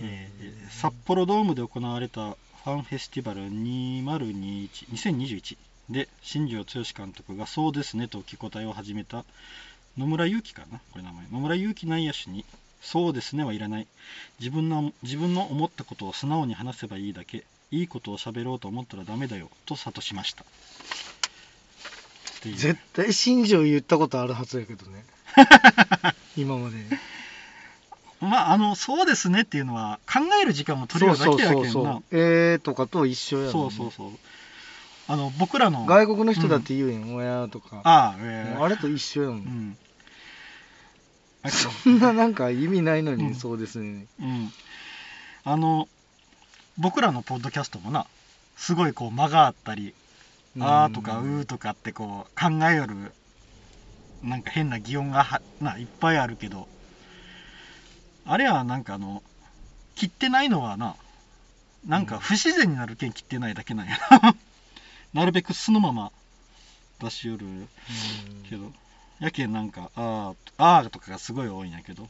えー札幌ドームで行われたファンフェスティバル2021 2021で新庄剛志監督がそうですねと受け答えを始めた野村祐希かな？これ名前。野村祐希内野手にそうですねはいらない。自分の自分の思ったことを素直に話せばいいだけ。いいことを喋ろうと思ったらダメだよ。と諭しました。絶対新庄言ったことあるはずやけどね。今まで。にまああのそうですねっていうのは考える時間も取れるだけやけんな。うえーとかと一緒やもん、そうそうそうあの僕らの外国の人だって言うやん、親とか。ああえもうあれと一緒やも、うん。んあそ んななんか意味ないのに、うん。そうですね。うん。あの僕らのポッドキャストもなすごいこう間があったり「あー」とか「うー」とかってこう考えよるなんか変な擬音がはないっぱいあるけどあれはなんかあの切ってないのはななんか不自然になるけん切ってないだけなんやな。なるべく素のまま出しよるうん。けどやけんなんか「あー」あーとかがすごい多いんやけど。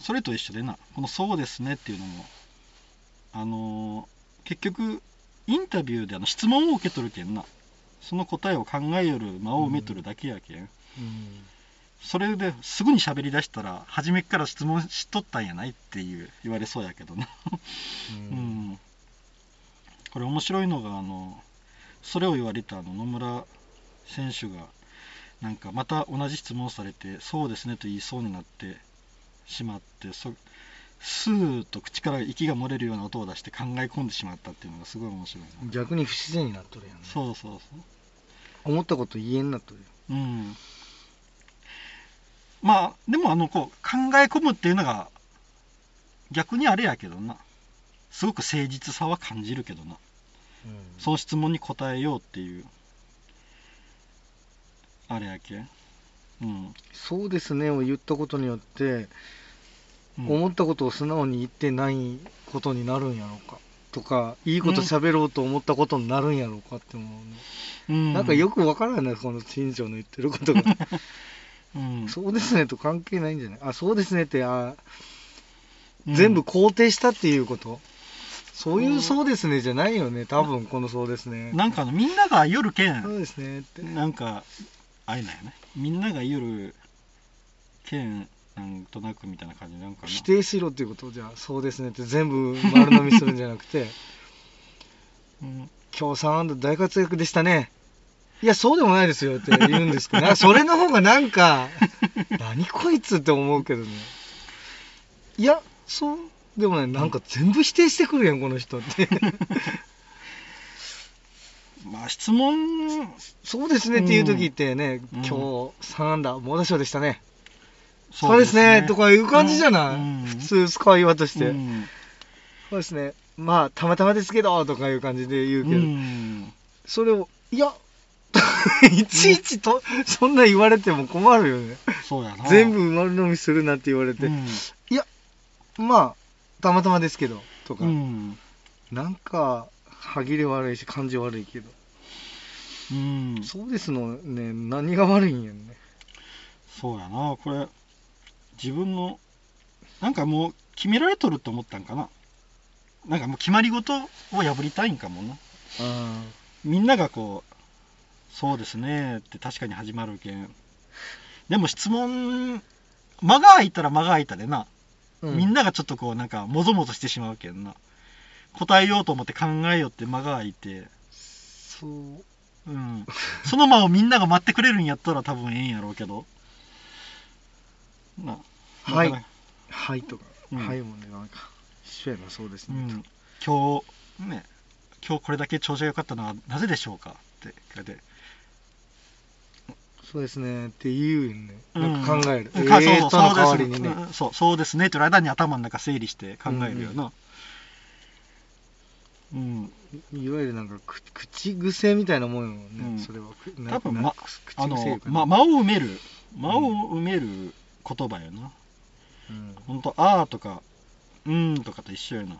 それと一緒でなこの「そうですね」っていうのもあのー結局インタビューであの質問を受け取るけんな。その答えを考えよる間を埋めとるだけやけん、うん。それですぐに喋り出したら初めっから質問しとったんやないっていう言われそうやけどな。ううんん、これ面白いのがあのそれを言われたあの野村選手がなんかまた同じ質問されて「そうですね」と言いそうになってしまってそスーッと口から息が漏れるような音を出して考え込んでしまったっていうのがすごい面白いな。逆に不自然になっとるやん、ね、そうそうそ思ったこと言えんなっとるよううん。まあでもあのこう考え込むっていうのが逆にあれやけどな。すごく誠実さは感じるけどな。その質問に答えようっていうあれやけ？うん、そうですねを言ったことによって、うん。思ったことを素直に言ってないことになるんやろうか。とかいいこと喋ろうと思ったことになるんやろうかって思うね、うん。なんかよくわからないなこの新庄の言ってることが。うん。そうですねと関係ないんじゃない？あそうですねってあ、うん。全部肯定したっていうこと？そういううん。そうですねじゃないよね多分このそうですね。なんかあのみんなが夜けそうんですねって。なんかあれなんやね。みんなが夜けんなんとなくみたいな感じなんかな否定しろっていうことをじゃあそうですねって全部丸飲みするんじゃなくて うん。今日3安打大活躍でしたね。いやそうでもないですよって言うんですけどなそれの方がなんか 何こいつって思うけどね。いやそうでもねなんか全部否定してくるやんこの人って まあ質問そうですねっていう時ってね、うん。今日3安打猛打賞でしたね。そうですね。とかいう感じじゃない、うん。普通会話として、うん。そうですね。まあたまたまですけどとかいう感じで言うけど、うん。それをいや いちいちとそんな言われても困るよね。そうやな。全部丸飲みするなって言われて、うん。まあたまたまですけどとか、うん。なんか歯切れ悪いし感じ悪いけど、うん。そうですのね何が悪いんやんね。そうやな。これ自分のなんかもう決められとると思ったんかな。なんかもう決まり事を破りたいんかもな。あ。みんながこう「そうですね」って確かに始まるけん。でも質問間が空いたら間が空いたでな、うん。みんながちょっとこうなんかもぞもぞしてしまうけんな答えようと思って考えようって間が空いて。そう。うん、その間をみんなが待ってくれるんやったら多分ええんやろうけど。なはい。はいとか、うん。はいもねなんか一緒やなそうですね、うん、今日ね今日これだけ調子が良かったのはなぜでしょうかって聞かれて。そうですね。って言うよね、うん。なんか考える、うん。かえーとの代わりにね、うん。そうそうですね。って言う間に頭の中整理して考えるよなうん、いわゆるなんかく口癖みたいなもんよね、うん。それは。く多分まあのま、間を埋める間を埋める言葉よな、うん。ほんと、あーとか、うーんとかと一緒よな。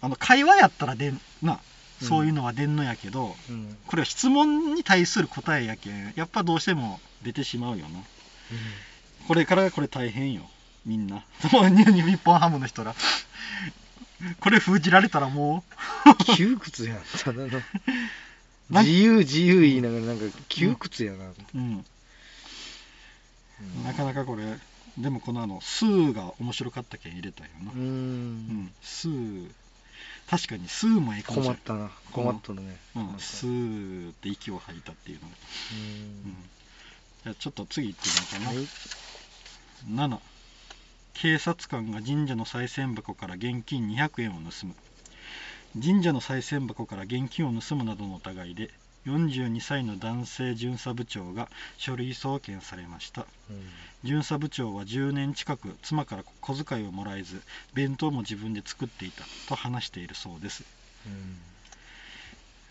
あの、会話やったらでん、な、そういうのは出んのやけど、うん。これは質問に対する答えやけん、やっぱどうしても出てしまうよな。これからこれ大変よ、みんな。もう日日本ハムの人ら。これ封じられたらも窮屈やん。ただの。なん自由自由言いながらなんか窮屈やな、う、うん、なかなかこれ、でもこのあの、数が面白かったけん入れたよな。う。ん。うん、数、確かに数もええかもしれない。困ったな。困っとるね、うん、スーって息を吐いたっていうのが、うん。うん、じゃあちょっと次行ってみようかはい。な、7警察官が神社の賽銭箱から現金200円を盗む。神社の賽銭箱から現金を盗むなどの疑いで42歳の男性巡査部長が書類送検されました。巡査部長は10年近く妻から小遣いをもらえず弁当も自分で作っていたと話しているそうです。うん。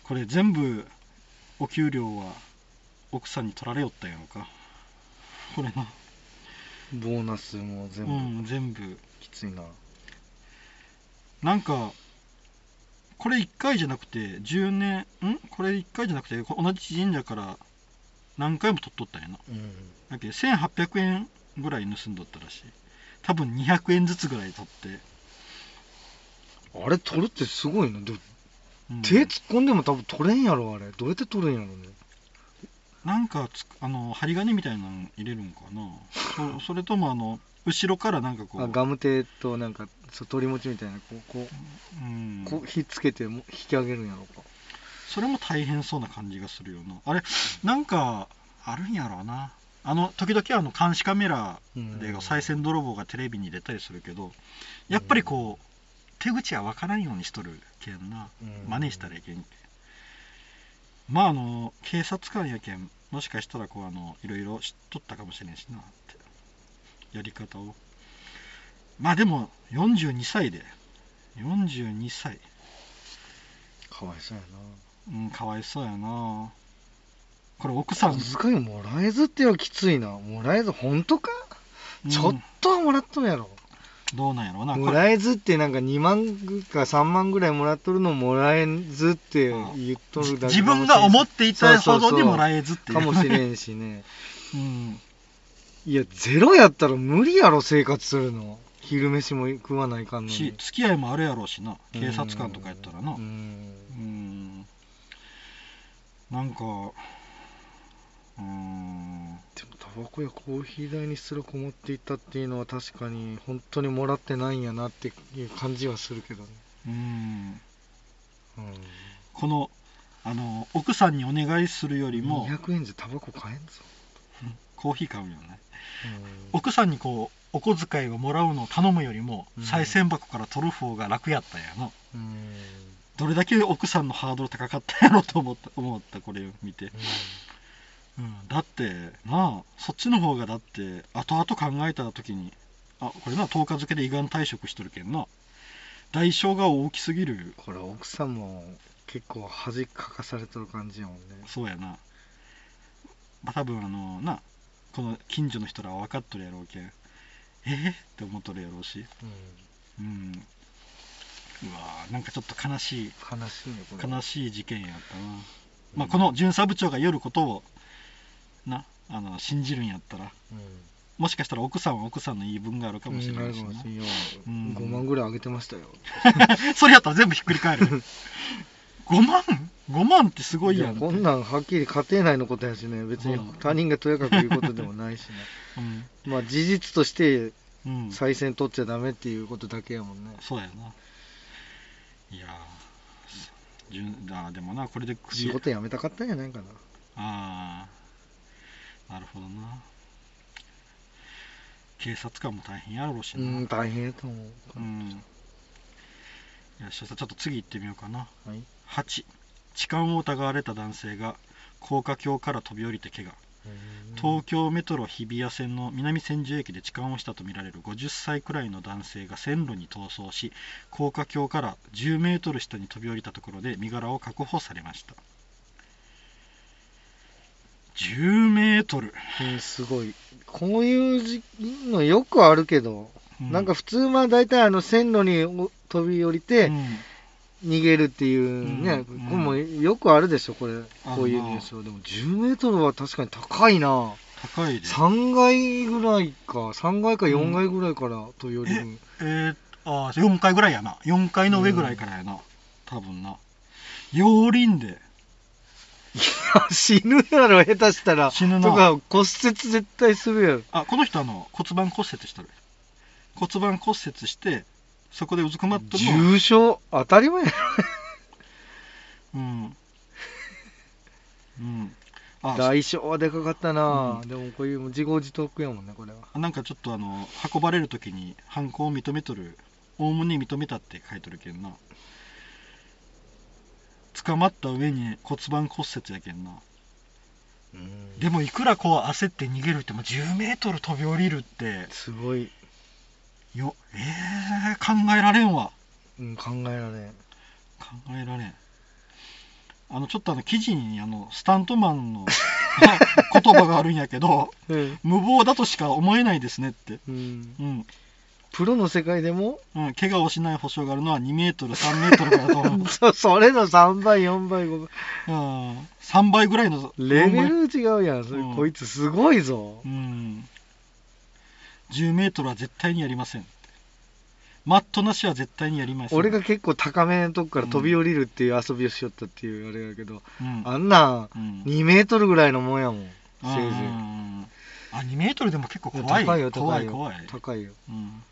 これ全部お給料は奥さんに取られよったんやろか。これなボーナスも全部うん全部。きついな、なんかこれ1回じゃなくて10年ん？これ1回じゃなくてこ同じ神社から何回も取っとったんやな。うん。だけど1800円ぐらい盗んどったらしい。多分200円ずつぐらい取って、あれ取るってすごいな。でもうん。手突っ込んでも多分取れんやろあれ。どうやって取るんやろねなんかつあの針金みたいなの入れるんかな？そそれともあの後ろからなんかこうあガムテとなんかそう取り持ちみたいなこうこうん。うこうひっつけても引き上げるんやろうか。それも大変そうな感じがするよな。あれなんかあるんやろうな。あの時々あの監視カメラでうん。賽銭泥棒がテレビに出たりするけどやっぱりこう手口は分からんようにしとるけんな。うん。真似したらいけんまああの警察官やけんもしかしたらこうあのいろいろ知っとったかもしれんしなってやり方を。まあでも42歳で。42歳。かわいそうやうんかわいそうやな。これ奥さなん。小遣いもらえずってはきついな。もらえず本当か、うん。ちょっとはもらっとんやろどうなんやろうな。もらえずってなんか2万か3万ぐらいもらっとるのもらえずって言っとるだけ自分が思っていたほどにもらええずっていう。かもしれんしね。うん。いやゼロやったら無理やろ生活するの。昼飯も食わないかんのしに付き合いもあるやろうしな。警察官とかやったらな。ううん。んなんかうーんバコやコーヒー代にすら困っていったっていうのは確かに本当にもらってないんやなっていう感じはするけどね。うん。うん。このあの奥さんにお願いするよりも200円じゃタバコ買えんぞ、コーヒー買うよね。うん。奥さんにこうお小遣いをもらうのを頼むよりもうん。賽銭箱から取る方が楽やったんやなうん。どれだけ奥さんのハードル高かったんやろと思った思ったこれを見て、うん、だってなあそっちの方がだって後々考えた時にあこれな10日付けで胃がん退職しとるけんな。代償が大きすぎる。これ奥さんも結構恥かかされとる感じやもんね。そうやな、まあ、多分あのなこの近所の人らは分かっとるやろうけん。えー、って思っとるやろうし。うん。うわーなんかちょっと悲しい。悲しいねこれ悲しい事件やったな、まあ、この巡査部長が夜ことをなあの信じるんやったらうん。もしかしたら奥さんは奥さんの言い分があるかもしれないしな、うんあるかもしれんようん。5万ぐらいあげてましたよ。それやったら全部ひっくり返る。5万 ?5 万ってすごいいやんやこんなんはっきり家庭内のことやしね。別にうん。他人がとやかく言うことでもないしね。うん、まあ事実としてうん、再選取っちゃダメっていうことだけやもんね。そうやな。いやー順あでもなこれで仕事辞めたかったんじゃないかな。ああなるほどな。警察官も大変やろうしな。うん大変やと思ううん。よしちょっと次行ってみようかな。はい。8痴漢を疑われた男性が高架橋から飛び降りて怪我。東京メトロ日比谷線の南千住駅で痴漢をしたとみられる50歳くらいの男性が線路に逃走し高架橋から10メートル下に飛び降りたところで身柄を確保されました10メートル、うんすごい。こういうじのよくあるけど、うなんか普通は大体あの線路にお飛び降りてうん。逃げるっていうね、うん。これもよくあるでしょこれ。あこういう現象。でも10メートルは確かに高いな。高いで3階ぐらいか3階か4階ぐらいから飛び降りる、えー、あー4階ぐらいやな。4階の上ぐらいからやな、多分な。両輪で死ぬやろ下手したら。死ぬな。とか骨折絶対するやろ。あこの人あの骨盤骨折したる骨盤骨折してそこでうずくまっとるの重傷？当たり前やろ。うん。うん。あ大小はでかかったな、でもこういう自業自得やもんねこれは。なんかちょっとあの運ばれる時に犯行を認めとるおおむね認めたって書いとるけんな捕まった上に骨盤骨折やけんな。でもいくらこう焦って逃げるっても10メートル飛び降りるって。すごい、よえー、考えられんわ。うん、考えられん。考えられん。あのちょっとあの記事にあのスタントマンの 言葉があるんやけどうん、無謀だとしか思えないですねって。うん、うんプロの世界でも？うん、怪我をしない保証があるのは2メートル、3メートルからと思う。そそれの3倍4倍5倍うん、3倍ぐらいの。レベ4倍ル違うやんそれ、うんこいつすごいぞうん。10メートルは絶対にやりません。マットなしは絶対にやりません。俺が結構高めのとこから飛び降りるっていう遊びをしよったっていうあれやけど、うん、あんなんうん、2メートルぐらいのもんやもんせいぜいうんあ、2メートルでも結構怖い。高いよ高いよ怖い怖い。高いようん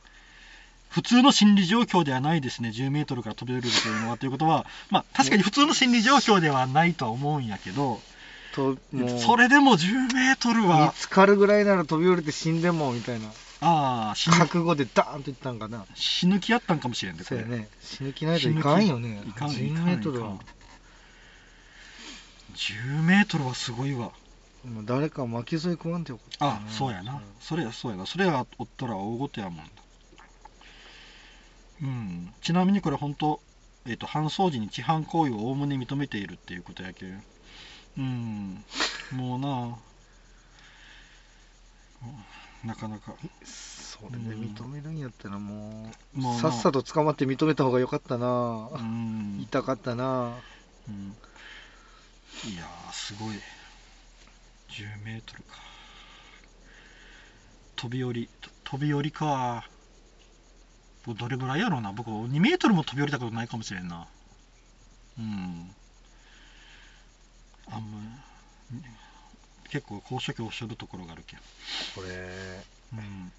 普通の心理状況ではないですね、10メートルから飛び降りるというのは。ということは、まあ、確かに普通の心理状況ではないとは思うんやけど、それでも10メートル見は、つかるぐらいなら飛び降りて死んでもみたいなああ、死ぬ覚悟でダーンといったんかな死ぬ気やったんかもしれんで、これそうや。ね死ぬ気ないといかんよねいかんい10かんメートルはいかん10メートルはすごいわ。誰か巻き添え食わんてよかったあ、そうやな。それや、そうやな。それがおったら大ごとやもんな。うん。ちなみにこれ本当、えっ、と、搬送時に痴漢行為をおおむね認めているっていうことやけん。うん。もうな、うんなかなか。それで認めるんやったらもう、もうなさっさと捕まって認めた方がよかったな、うん。痛かったなうんいやーすごい10メートルか飛び降りと飛び降りか僕どれぐらいやろうな。僕2メートルも飛び降りたことないかもしれんな。うん。あんま結構高所恐怖症るところがあるけん。これうん。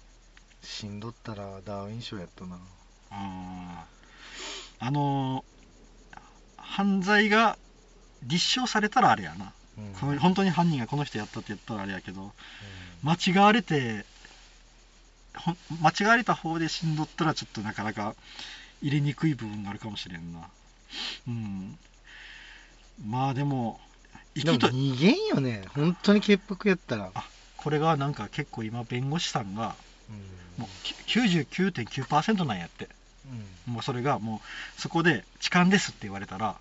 死んどったらダーウィン賞やったな。あー。あのー犯罪が立証されたらあれやな。うん。本当に犯人がこの人やったって言ったらあれやけど間違われて間違われた方で死んどったらちょっとなかなか入れにくい部分があるかもしれんな。うん。まあでもで生きとも逃げんよね。本当に潔白やったら、あこれがなんか結構今弁護士さんがうん。もうき99.9%なんやって。うん。もうそれがもうそこで痴漢ですって言われたら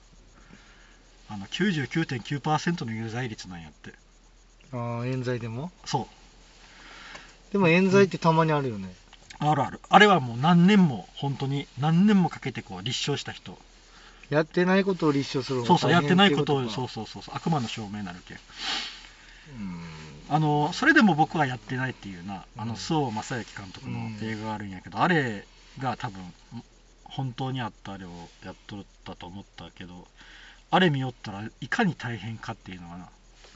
あの99.9%の有罪率なんやって。ああ冤罪でも？そうでも冤罪ってたまにあるよね、あるある。あれはもう何年も本当に何年もかけてこう立証した人。やってないことを立証する方そうそうやってないことをそうそうそうそう悪魔の証明になるけんうんあのそれでも僕はやってないっていうなあうんの周防正行監督のうん映画があるんやけど、あれが多分本当にあったあれをやっとったと思ったけどあれ見よったらいかに大変かっていうのはな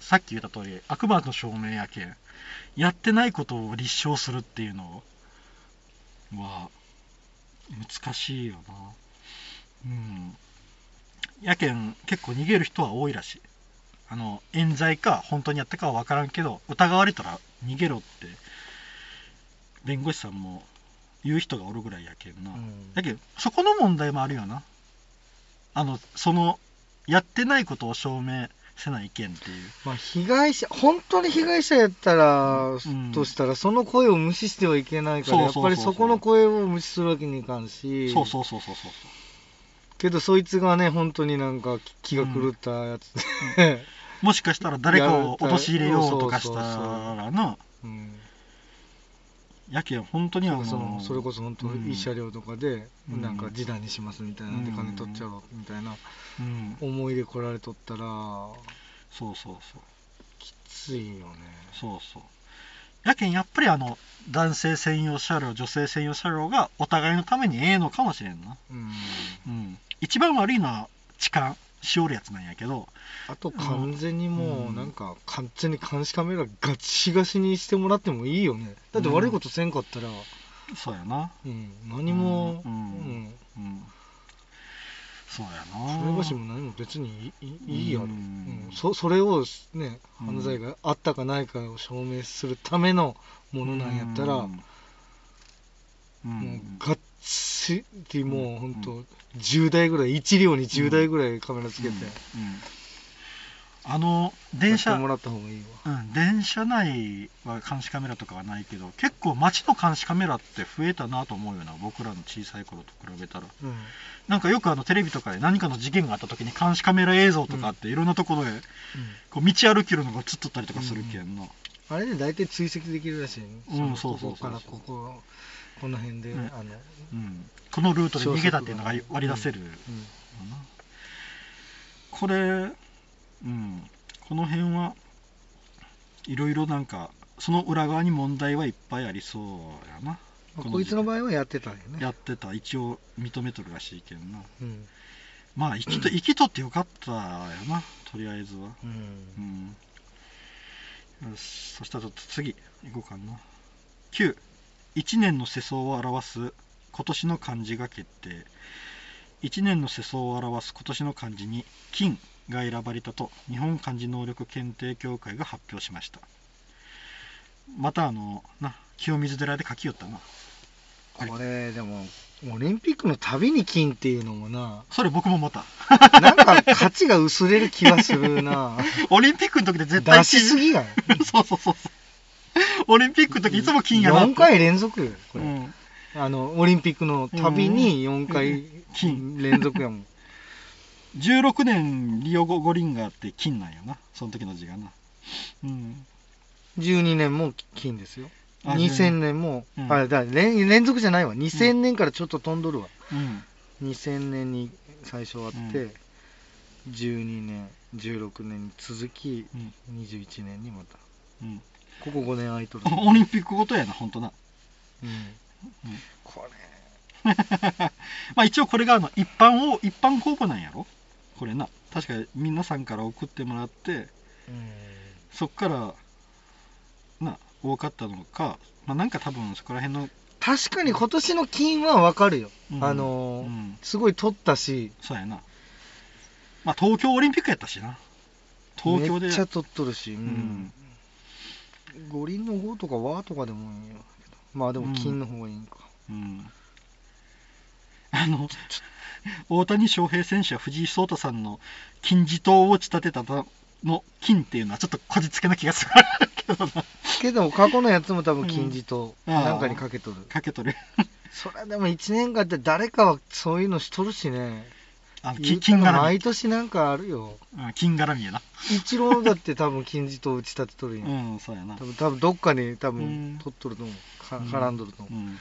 さっき言った通り悪魔の証明やけんやってないことを立証するっていうのは難しいよな。うん。やけん結構逃げる人は多いらしい。あの冤罪か本当にやったかは分からんけど疑われたら逃げろって弁護士さんも言う人がおるぐらいやけんな、うん。だけどそこの問題もあるよな。あのそのやってないことを証明せないけんっていう。まあ、被害者、本当に被害者やったら、ん。としたら、その声を無視してはいけないから、やっぱりそこの声を無視するわけにいかんし、そうそうそうそうそう。けど、そいつがね、本当になんか気が狂ったやつで、もしかしたら誰かを陥れようとかしたらな。うんやけん本当にあのそのそれこそ本当、うん。いい車両とかで、うん。なんか示談にしますみたいなんで、うん。金取っちゃろうみたいなうん。思いで来られとったら、そうそうそう。きついよね。そうそう。やけんやっぱりあの男性専用車両女性専用車両がお互いのためにええのかもしれんな。うん。うん。一番悪いのは痴漢しおるやつなんやけどあと完全にもううん。なんか完全に監視カメラガチガチにしてもらってもいいよね。だって悪いことせんかったら、そうやな。うん、何も、ううん。んうん。そうやな。それがしも何も別にいいやろ、ううん。んそそれをねうん。犯罪があったかないかを証明するためのものなんやったら、うん。うん。もうがっちりもう本当10台ぐらい1両に10台ぐらいカメラつけてうん。うん。あのや電車もらった方がいいわ。うん、電車内は監視カメラとかはないけど結構街の監視カメラって増えたなと思うよな僕らの小さい頃と比べたら。うん。なんかよくあのテレビとかで何かの事件があった時に監視カメラ映像とかっていろんなところでこう道歩きるのが映っとったりとかするけんな、あれで大体追跡できるらしいね、うん。のそうそうそう。そうここからこここの辺で、うん。あの、うん、このルートで逃げたっていうのが割り出せる、うん。これ、うん、この辺はいろいろなんかその裏側に問題はいっぱいありそうやな。まあこいつの場合はやってたんよね。やってた。一応認めとるらしいけんな。うん。まあ生きと 生きとってよかったよな。とりあえずは。うん。うん。よし。そしたらちょっと次いこうかな91年の世相を表す今年の漢字が決定。1年の世相を表す今年の漢字に金が選ばれたと日本漢字能力検定協会が発表しました。またあのな清水寺で書きよったな。これでもオリンピックのたびに金っていうのもな。それ僕も思った。なんか価値が薄れる気がするな。オリンピックの時で絶対出しすぎやん そうそうそうそう オリンピックの時いつも金やなって4回連続よこれ、うん。あのオリンピックのたびに4回金。連続やもん。16年リオ五輪があって金なんよな。その時の字がな。うん。12年も金ですよ。あ2000年。も、うん。あだ連連続じゃないわ。2000年からちょっと飛んどるわ、うん。2000年に最初あって、うん12年16年に続きうん。21年にまた。うんここ5年空いとる、オリンピックごとやな本当な。うん。うん。こ まあ一応これがあの一般を一般公募なんやろ？これな。確か皆さんから送ってもらってれ、そっからな多かったのか。まあなんか多分そこら辺の確かに今年の金はわかるよ、うん。あのーうん。すごい取ったし。そうやな。まあ東京オリンピックやったしな。東京で。めっちゃ取っとるし、ううんん、五輪の5とか和とかでもいいよ。まあでも金の方がいいんか、うん。あの大谷翔平選手は藤井聡太さんの金字塔を仕立てたのの金っていうのはちょっとこじつけな気がするけどな。けど過去のやつも多分金字とうん。なんかにかけとる、かけとる。それでも1年間って誰かはそういうのしとるしねあの言金金絡うたら毎み年なんかあるよ。うん金絡みやな。一郎だって多分金字と打ち立てとるん。や、うんそうやな。多分多分どっかに多うん。分取っとると思う、かうん絡んどると思う、うん。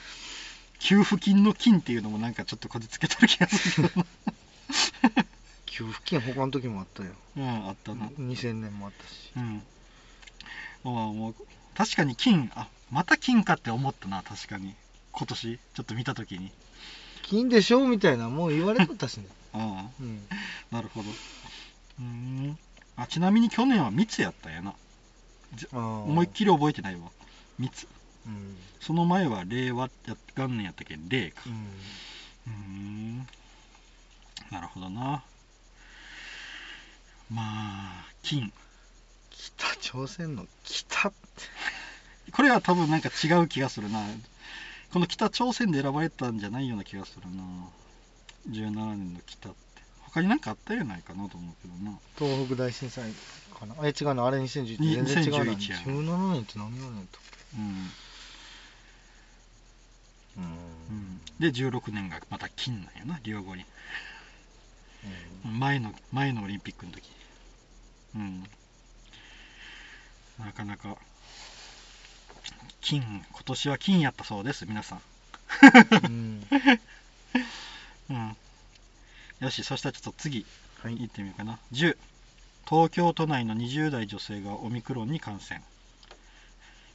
給付金の金っていうのもなんかちょっとこじつけとる気がするけど 給付金他の時もあったよ。なうんあったな。2000年もあったし。うん。もうもう確かに金あまた金かって思ったな確かに。今年ちょっと見た時に。金でしょみたいなもう言われとったしね、ああ。うん、なるほど。うーん。あちなみに去年は密やったんやな。思思いっきり覚えてないわ。密うん。その前は令和や元年やったけ？ん令か。うん。なるほどな。まあ金。北朝鮮の北？ってこれは多分なんか違う気がするな。この北朝鮮で選ばれたんじゃないような気がするな17年の北って。他になんかあったんじゃないかなと思うけどな。東北大震災かな？あれ違うの？あれ2011に全然違うな2011や。17年って何年やねんとうん、うん。うん、で16年がまた金なんやな両後に。前の前のオリンピックの時うん。なかなか金今年は金やったそうです皆さん。うん うん。よしそしたらちょっと次はい。行ってみようかな。10東京都内の20代女性がオミクロンに感染。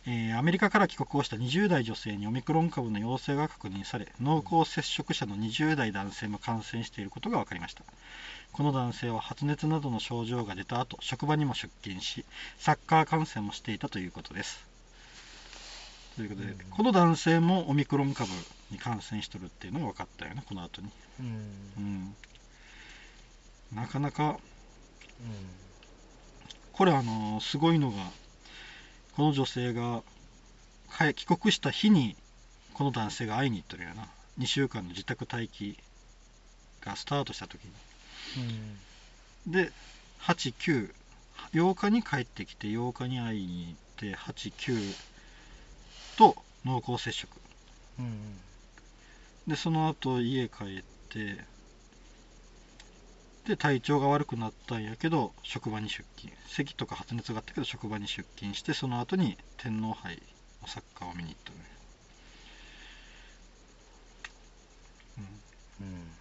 えーアメリカから帰国をした20代女性にオミクロン株の陽性が確認され濃厚接触者の20代男性も感染していることが分かりました。この男性は発熱などの症状が出た後職場にも出勤しサッカー観戦もしていたということです。ということで、うん。この男性もオミクロン株に感染しとるっていうのが分かったよねこの後に。うん。うん。なかなかうこれあのすごいのがこの女性が帰帰国した日にこの男性が会いに行っとるよな。2週間の自宅待機がスタートした時に。ん。で89 8日に帰ってきて8日に会いに行って89と濃厚接触。うんでその後家帰ってで体調が悪くなったんやけど職場に出勤。咳とか発熱があったけど職場に出勤してその後に天皇杯のサッカーを見に行ったのよ、うん。うん。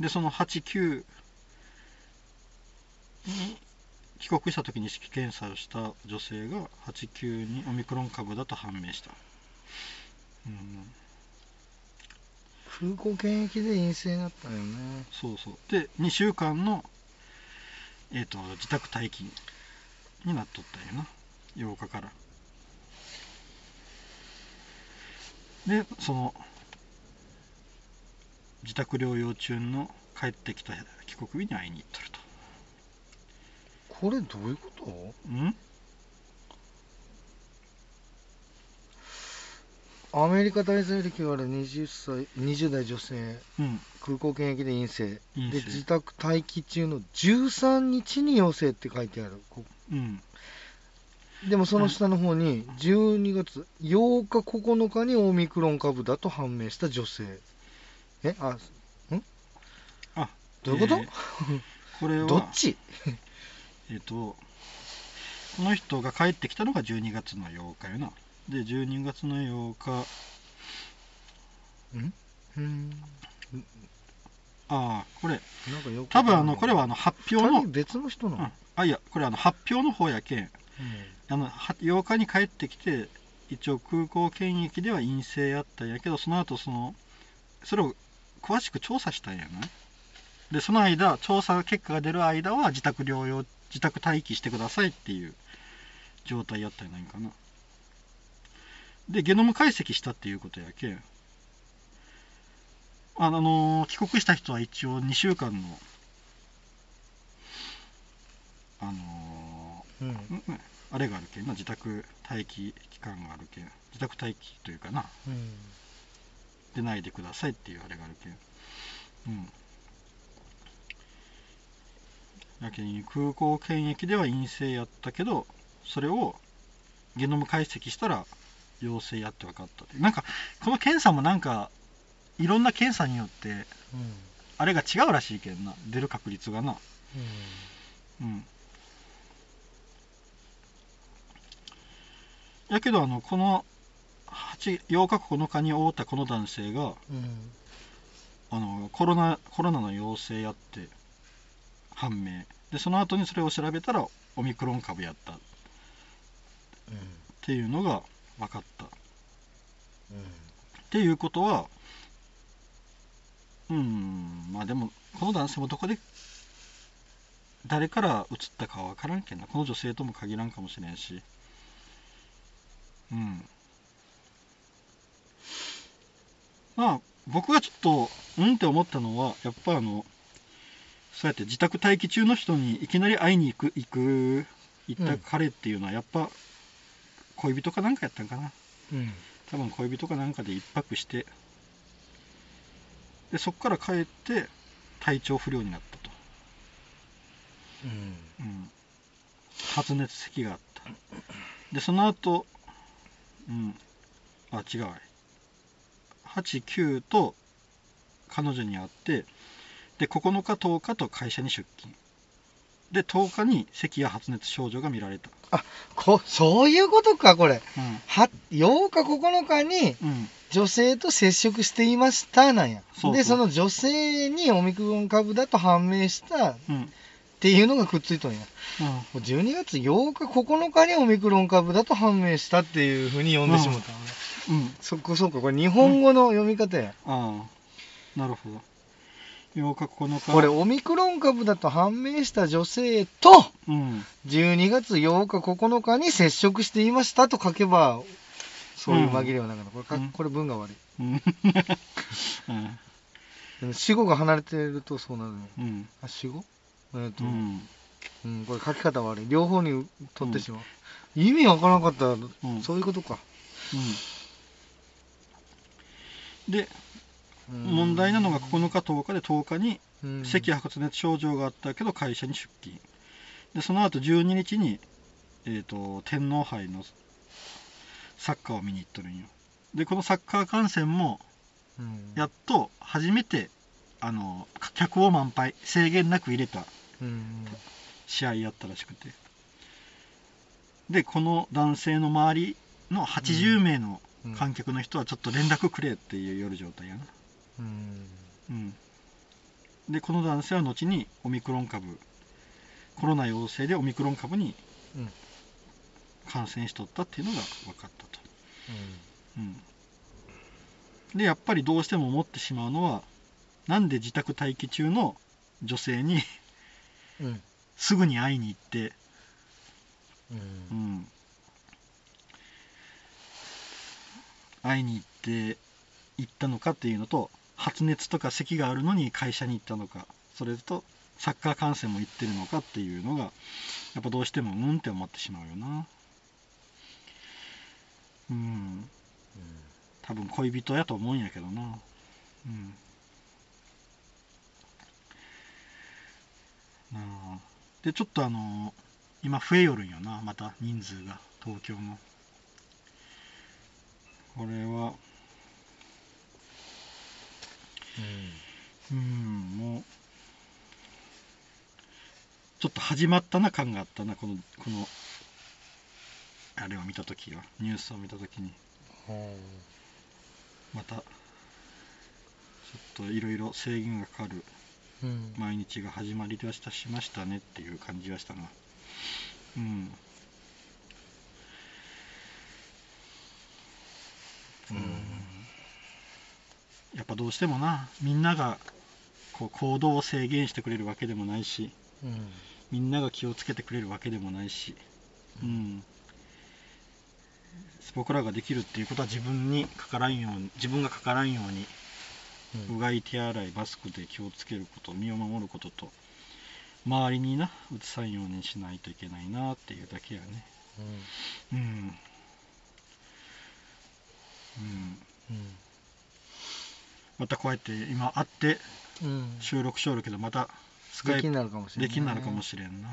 でその89に帰国した時に意識検査をした女性が89にオミクロン株だと判明した、うん、空港検疫で陰性だったよね。そうそう。で2週間の、えー、と自宅待機になっとったんやな。8日から。でその自宅療養中の帰ってきた帰国日に会いに行っとると。これどういうこと？うん？アメリカ滞在歴がある20歳20代女性うん。空港検疫で陰性。で自宅待機中の13日に陽性って書いてある。こうん。でもその下の方に12月8日9日にオミクロン株だと判明した女性。えあん？あどういうこと、えーこれはどっち？えっ、とこの人が帰ってきたのが12月の8日よなで12月の8日。うん。ああこれ。多分あのこれはあの発表の。別の人なの、うん。あいやこれあの発表の方やけん。あのは8日に帰ってきて一応空港検疫では陰性やったんやけどその後そのそれを詳しく調査したんやな。でその間調査結果が出る間は自宅療養自宅待機してくださいっていう状態やったんやないかなでゲノム解析したっていうことやけんあの帰国した人は一応2週間のあのうん。あれがあるけんな自宅待機期間があるけん自宅待機というかな。うん。出ないでくださいっていうあれがあるけん。うん。やけん空港検疫では陰性やったけどそれをゲノム解析したら陽性やって分かったってなんかこの検査もなんかいろんな検査によってうんあれが違うらしいけんな。出る確率がな。うん。やけどあのこの8 8日9日に会うたこの男性がうん。あのコロナコロナの陽性やって判明。でその後にそれを調べたらオミクロン株やった。っていうのが分かった。っていうことはうんまあでもこの男性もどこで誰から移ったかは分からんけんなこの女性とも限らんかもしれんし。うん。まあ僕がちょっとうんって思ったのはやっぱあのそうやって自宅待機中の人にいきなり会いに行く行く行った彼っていうのはやっぱ恋人かなんかやったんかな。うん。多分恋人かなんかで一泊してでそっから帰って体調不良になったと、うん。うん、発熱咳があった。でその後うん。あ違う。わ89と彼女に会ってで9日10日と会社に出勤で10日に咳や発熱症状が見られた。こそういうことかこれ。うは8日9日に女性と接触していましたなんや。そうそう。でその女性にオミクロン株だと判明したっうん。ていうのがくっついとんや。もう12月8日9日にオミクロン株だと判明したっていうふうに読んでしもたうん。うん。そっかそっかこれ日本語の読み方や、ああ。なるほど8日9日これオミクロン株だと判明した女性とうん12月8日9日に接触していましたと書けばそういう紛れはなかった。これかうん。これ文が悪い。うん。うん。死後が離れてるとそうなるの。うん。あ死後？えっ、と、ううんんこれ書き方悪い。両方に取ってしまう、意味わからなかった。ら、うん。そういうことか、うん。でうん問題なのが9日10日で10日にうん。咳や発熱症状があったけど会社に出勤。でその後12日に、えー、と天皇杯のサッカーを見に行っとるんよ。でこのサッカー観戦もうん。やっと初めてあの客を満杯制限なく入れたうん。試合やったらしくて。でこの男性の周りの80名のうん。観客の人はちょっと連絡くれっていう夜状態やなうん。うん。でこの男性は後にオミクロン株コロナ陽性でオミクロン株にうん。感染しとったっていうのが分かったと、うん、でやっぱりどうしても思ってしまうのはなんで自宅待機中の女性にうん。すぐに会いに行って、うん。うん、会いに行って行ったのかっていうのと発熱とか咳があるのに会社に行ったのかそれとサッカー観戦も行ってるのかっていうのがやっぱどうしてもうんって思ってしまうよな。うん。多分恋人やと思うんやけどな。うん。なあ。でちょっとあの今増えよるんよなまた人数が東京のこれはうん。もうちょっと始まったな感があったなこのこのあれを見た時はニュースを見た時に。またちょっといろいろ制限がかかるうん。毎日が始まりましたしましたねっていう感じがしたな。うんやっぱどうしてもなみんながこう行動を制限してくれるわけでもないしうんみんなが気をつけてくれるわけでもないし、うん、僕らができるっていうことは自分にかからんように自分がかからんようにうんうがい手洗いマスクで気をつけること身を守ることと周りになうつさんようにしないといけないなっていうだけやね。うん。うん。うんまたこうやって今会ってうん。収録しよるけどまたスカイプできになるかもしれないできになるかもしれんな。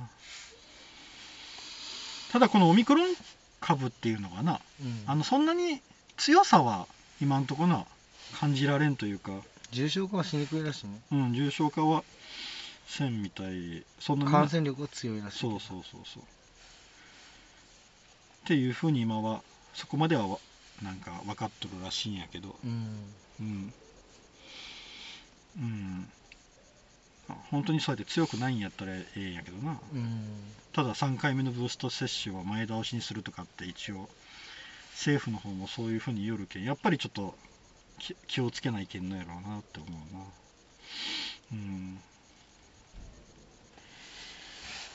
ただこのオミクロン株っていうのがな。うん。あのそんなに強さは今んとこな感じられんというか、重症化はしにくいらしいね。うん、重症化はせんみたい。そんな感染力が強いらしい。そうそうそうそう。っていうふうに今はそこまではわなんか分かっとるらしいんやけど。うん。うんうん。あ本当にそうやって強くないんやったらええんやけどな。うん。ただ3回目のブースト接種を前倒しにするとかって一応政府の方もそういうふうに言うるけんやっぱりちょっとき気をつけないけんのやろうなって思うな。うん。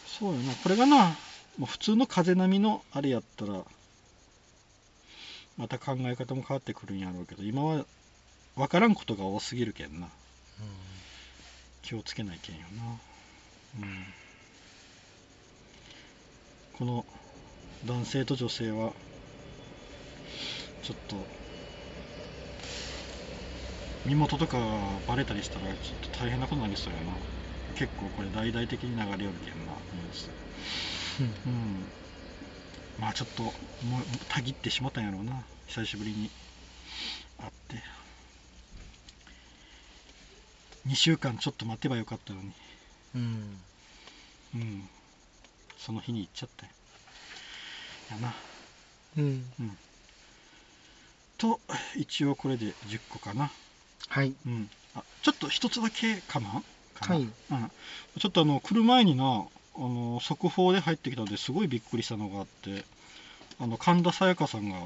そうよな。これがなもう普通の風邪並みのあれやったらまた考え方も変わってくるんやろうけど今は分からんことが多すぎるけんな気をつけないけんよな。うん。この男性と女性はちょっと身元とかバレたりしたらちょっと大変なことになりそうやな。結構これ大々的に流れよるけんなニュースうん。まあちょっともうたぎってしまったんやろうな。久しぶりに会って2週間ちょっと待てばよかったのに。うん。うん。その日に行っちゃったよやなうん。うん。と一応これで10個かな。はい。うん。あちょっと一つだけかな。かな。はい。うん、ちょっとあの来る前になあの速報で入ってきたのですごいびっくりしたのがあってあの神田沙也加さんがあ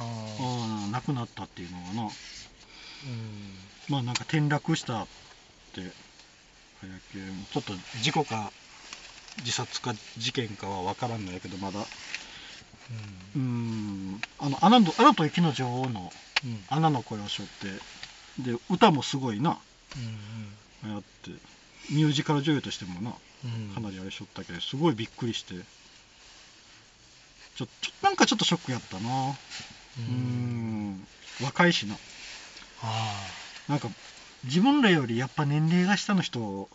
あ亡くなったっていうのがなうん。まあなんか転落したってあれやけんちょっと事故か自殺か事件かは分からんのやけどまだ。うーん。あの「アナのアナと雪の女王」のうんアナの声をしょって。で歌もすごいな。うんやって。ミュージカル女優としてもな。うん。かなりあれしょったけどすごいびっくりして。ちょちょなんかちょっとショックやったな。うん。若いしな。あなんか自分らよりやっぱ年齢が下の人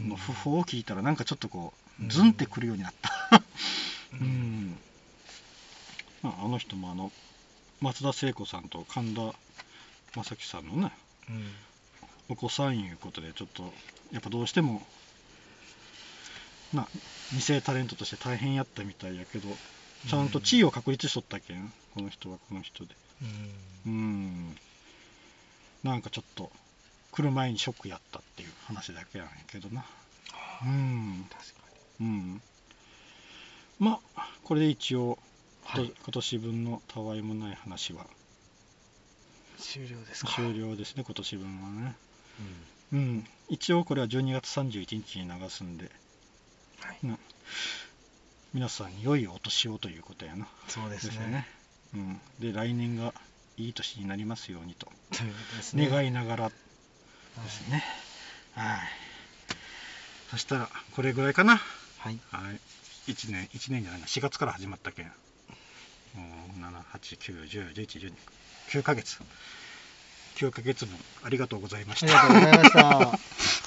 あの訃報を聞いたらなんかちょっとこうズンってくるようになった。ううん。ん、まあ、あの人もあの松田聖子さんと神田正輝さんのねうん。お子さんいうことでちょっとやっぱどうしてもな二世タレントとして大変やったみたいやけどちゃんと地位を確立しとったけんこの人はこの人で。うん。うんなんかちょっと来る前にショックやったっていう話だけやねんけどな。うん。確かうん。まあこれで一応、はい。今年分のたわいもない話は。に終了ですか？終了ですね今年分はね。うん。うん。一応これは12月31日に流すんで。はい。うん皆さんに良いお年をということやな。そうですね。ですよね。うん、で来年がいい年になりますようにと。願いながらはいですね。はい。そしたらこれぐらいかな。はい。はい。1年1年じゃないな。4月から始まったけん。もう789101112 9ヶ月。9ヶ月分。ありがとうございました。ありがとうございました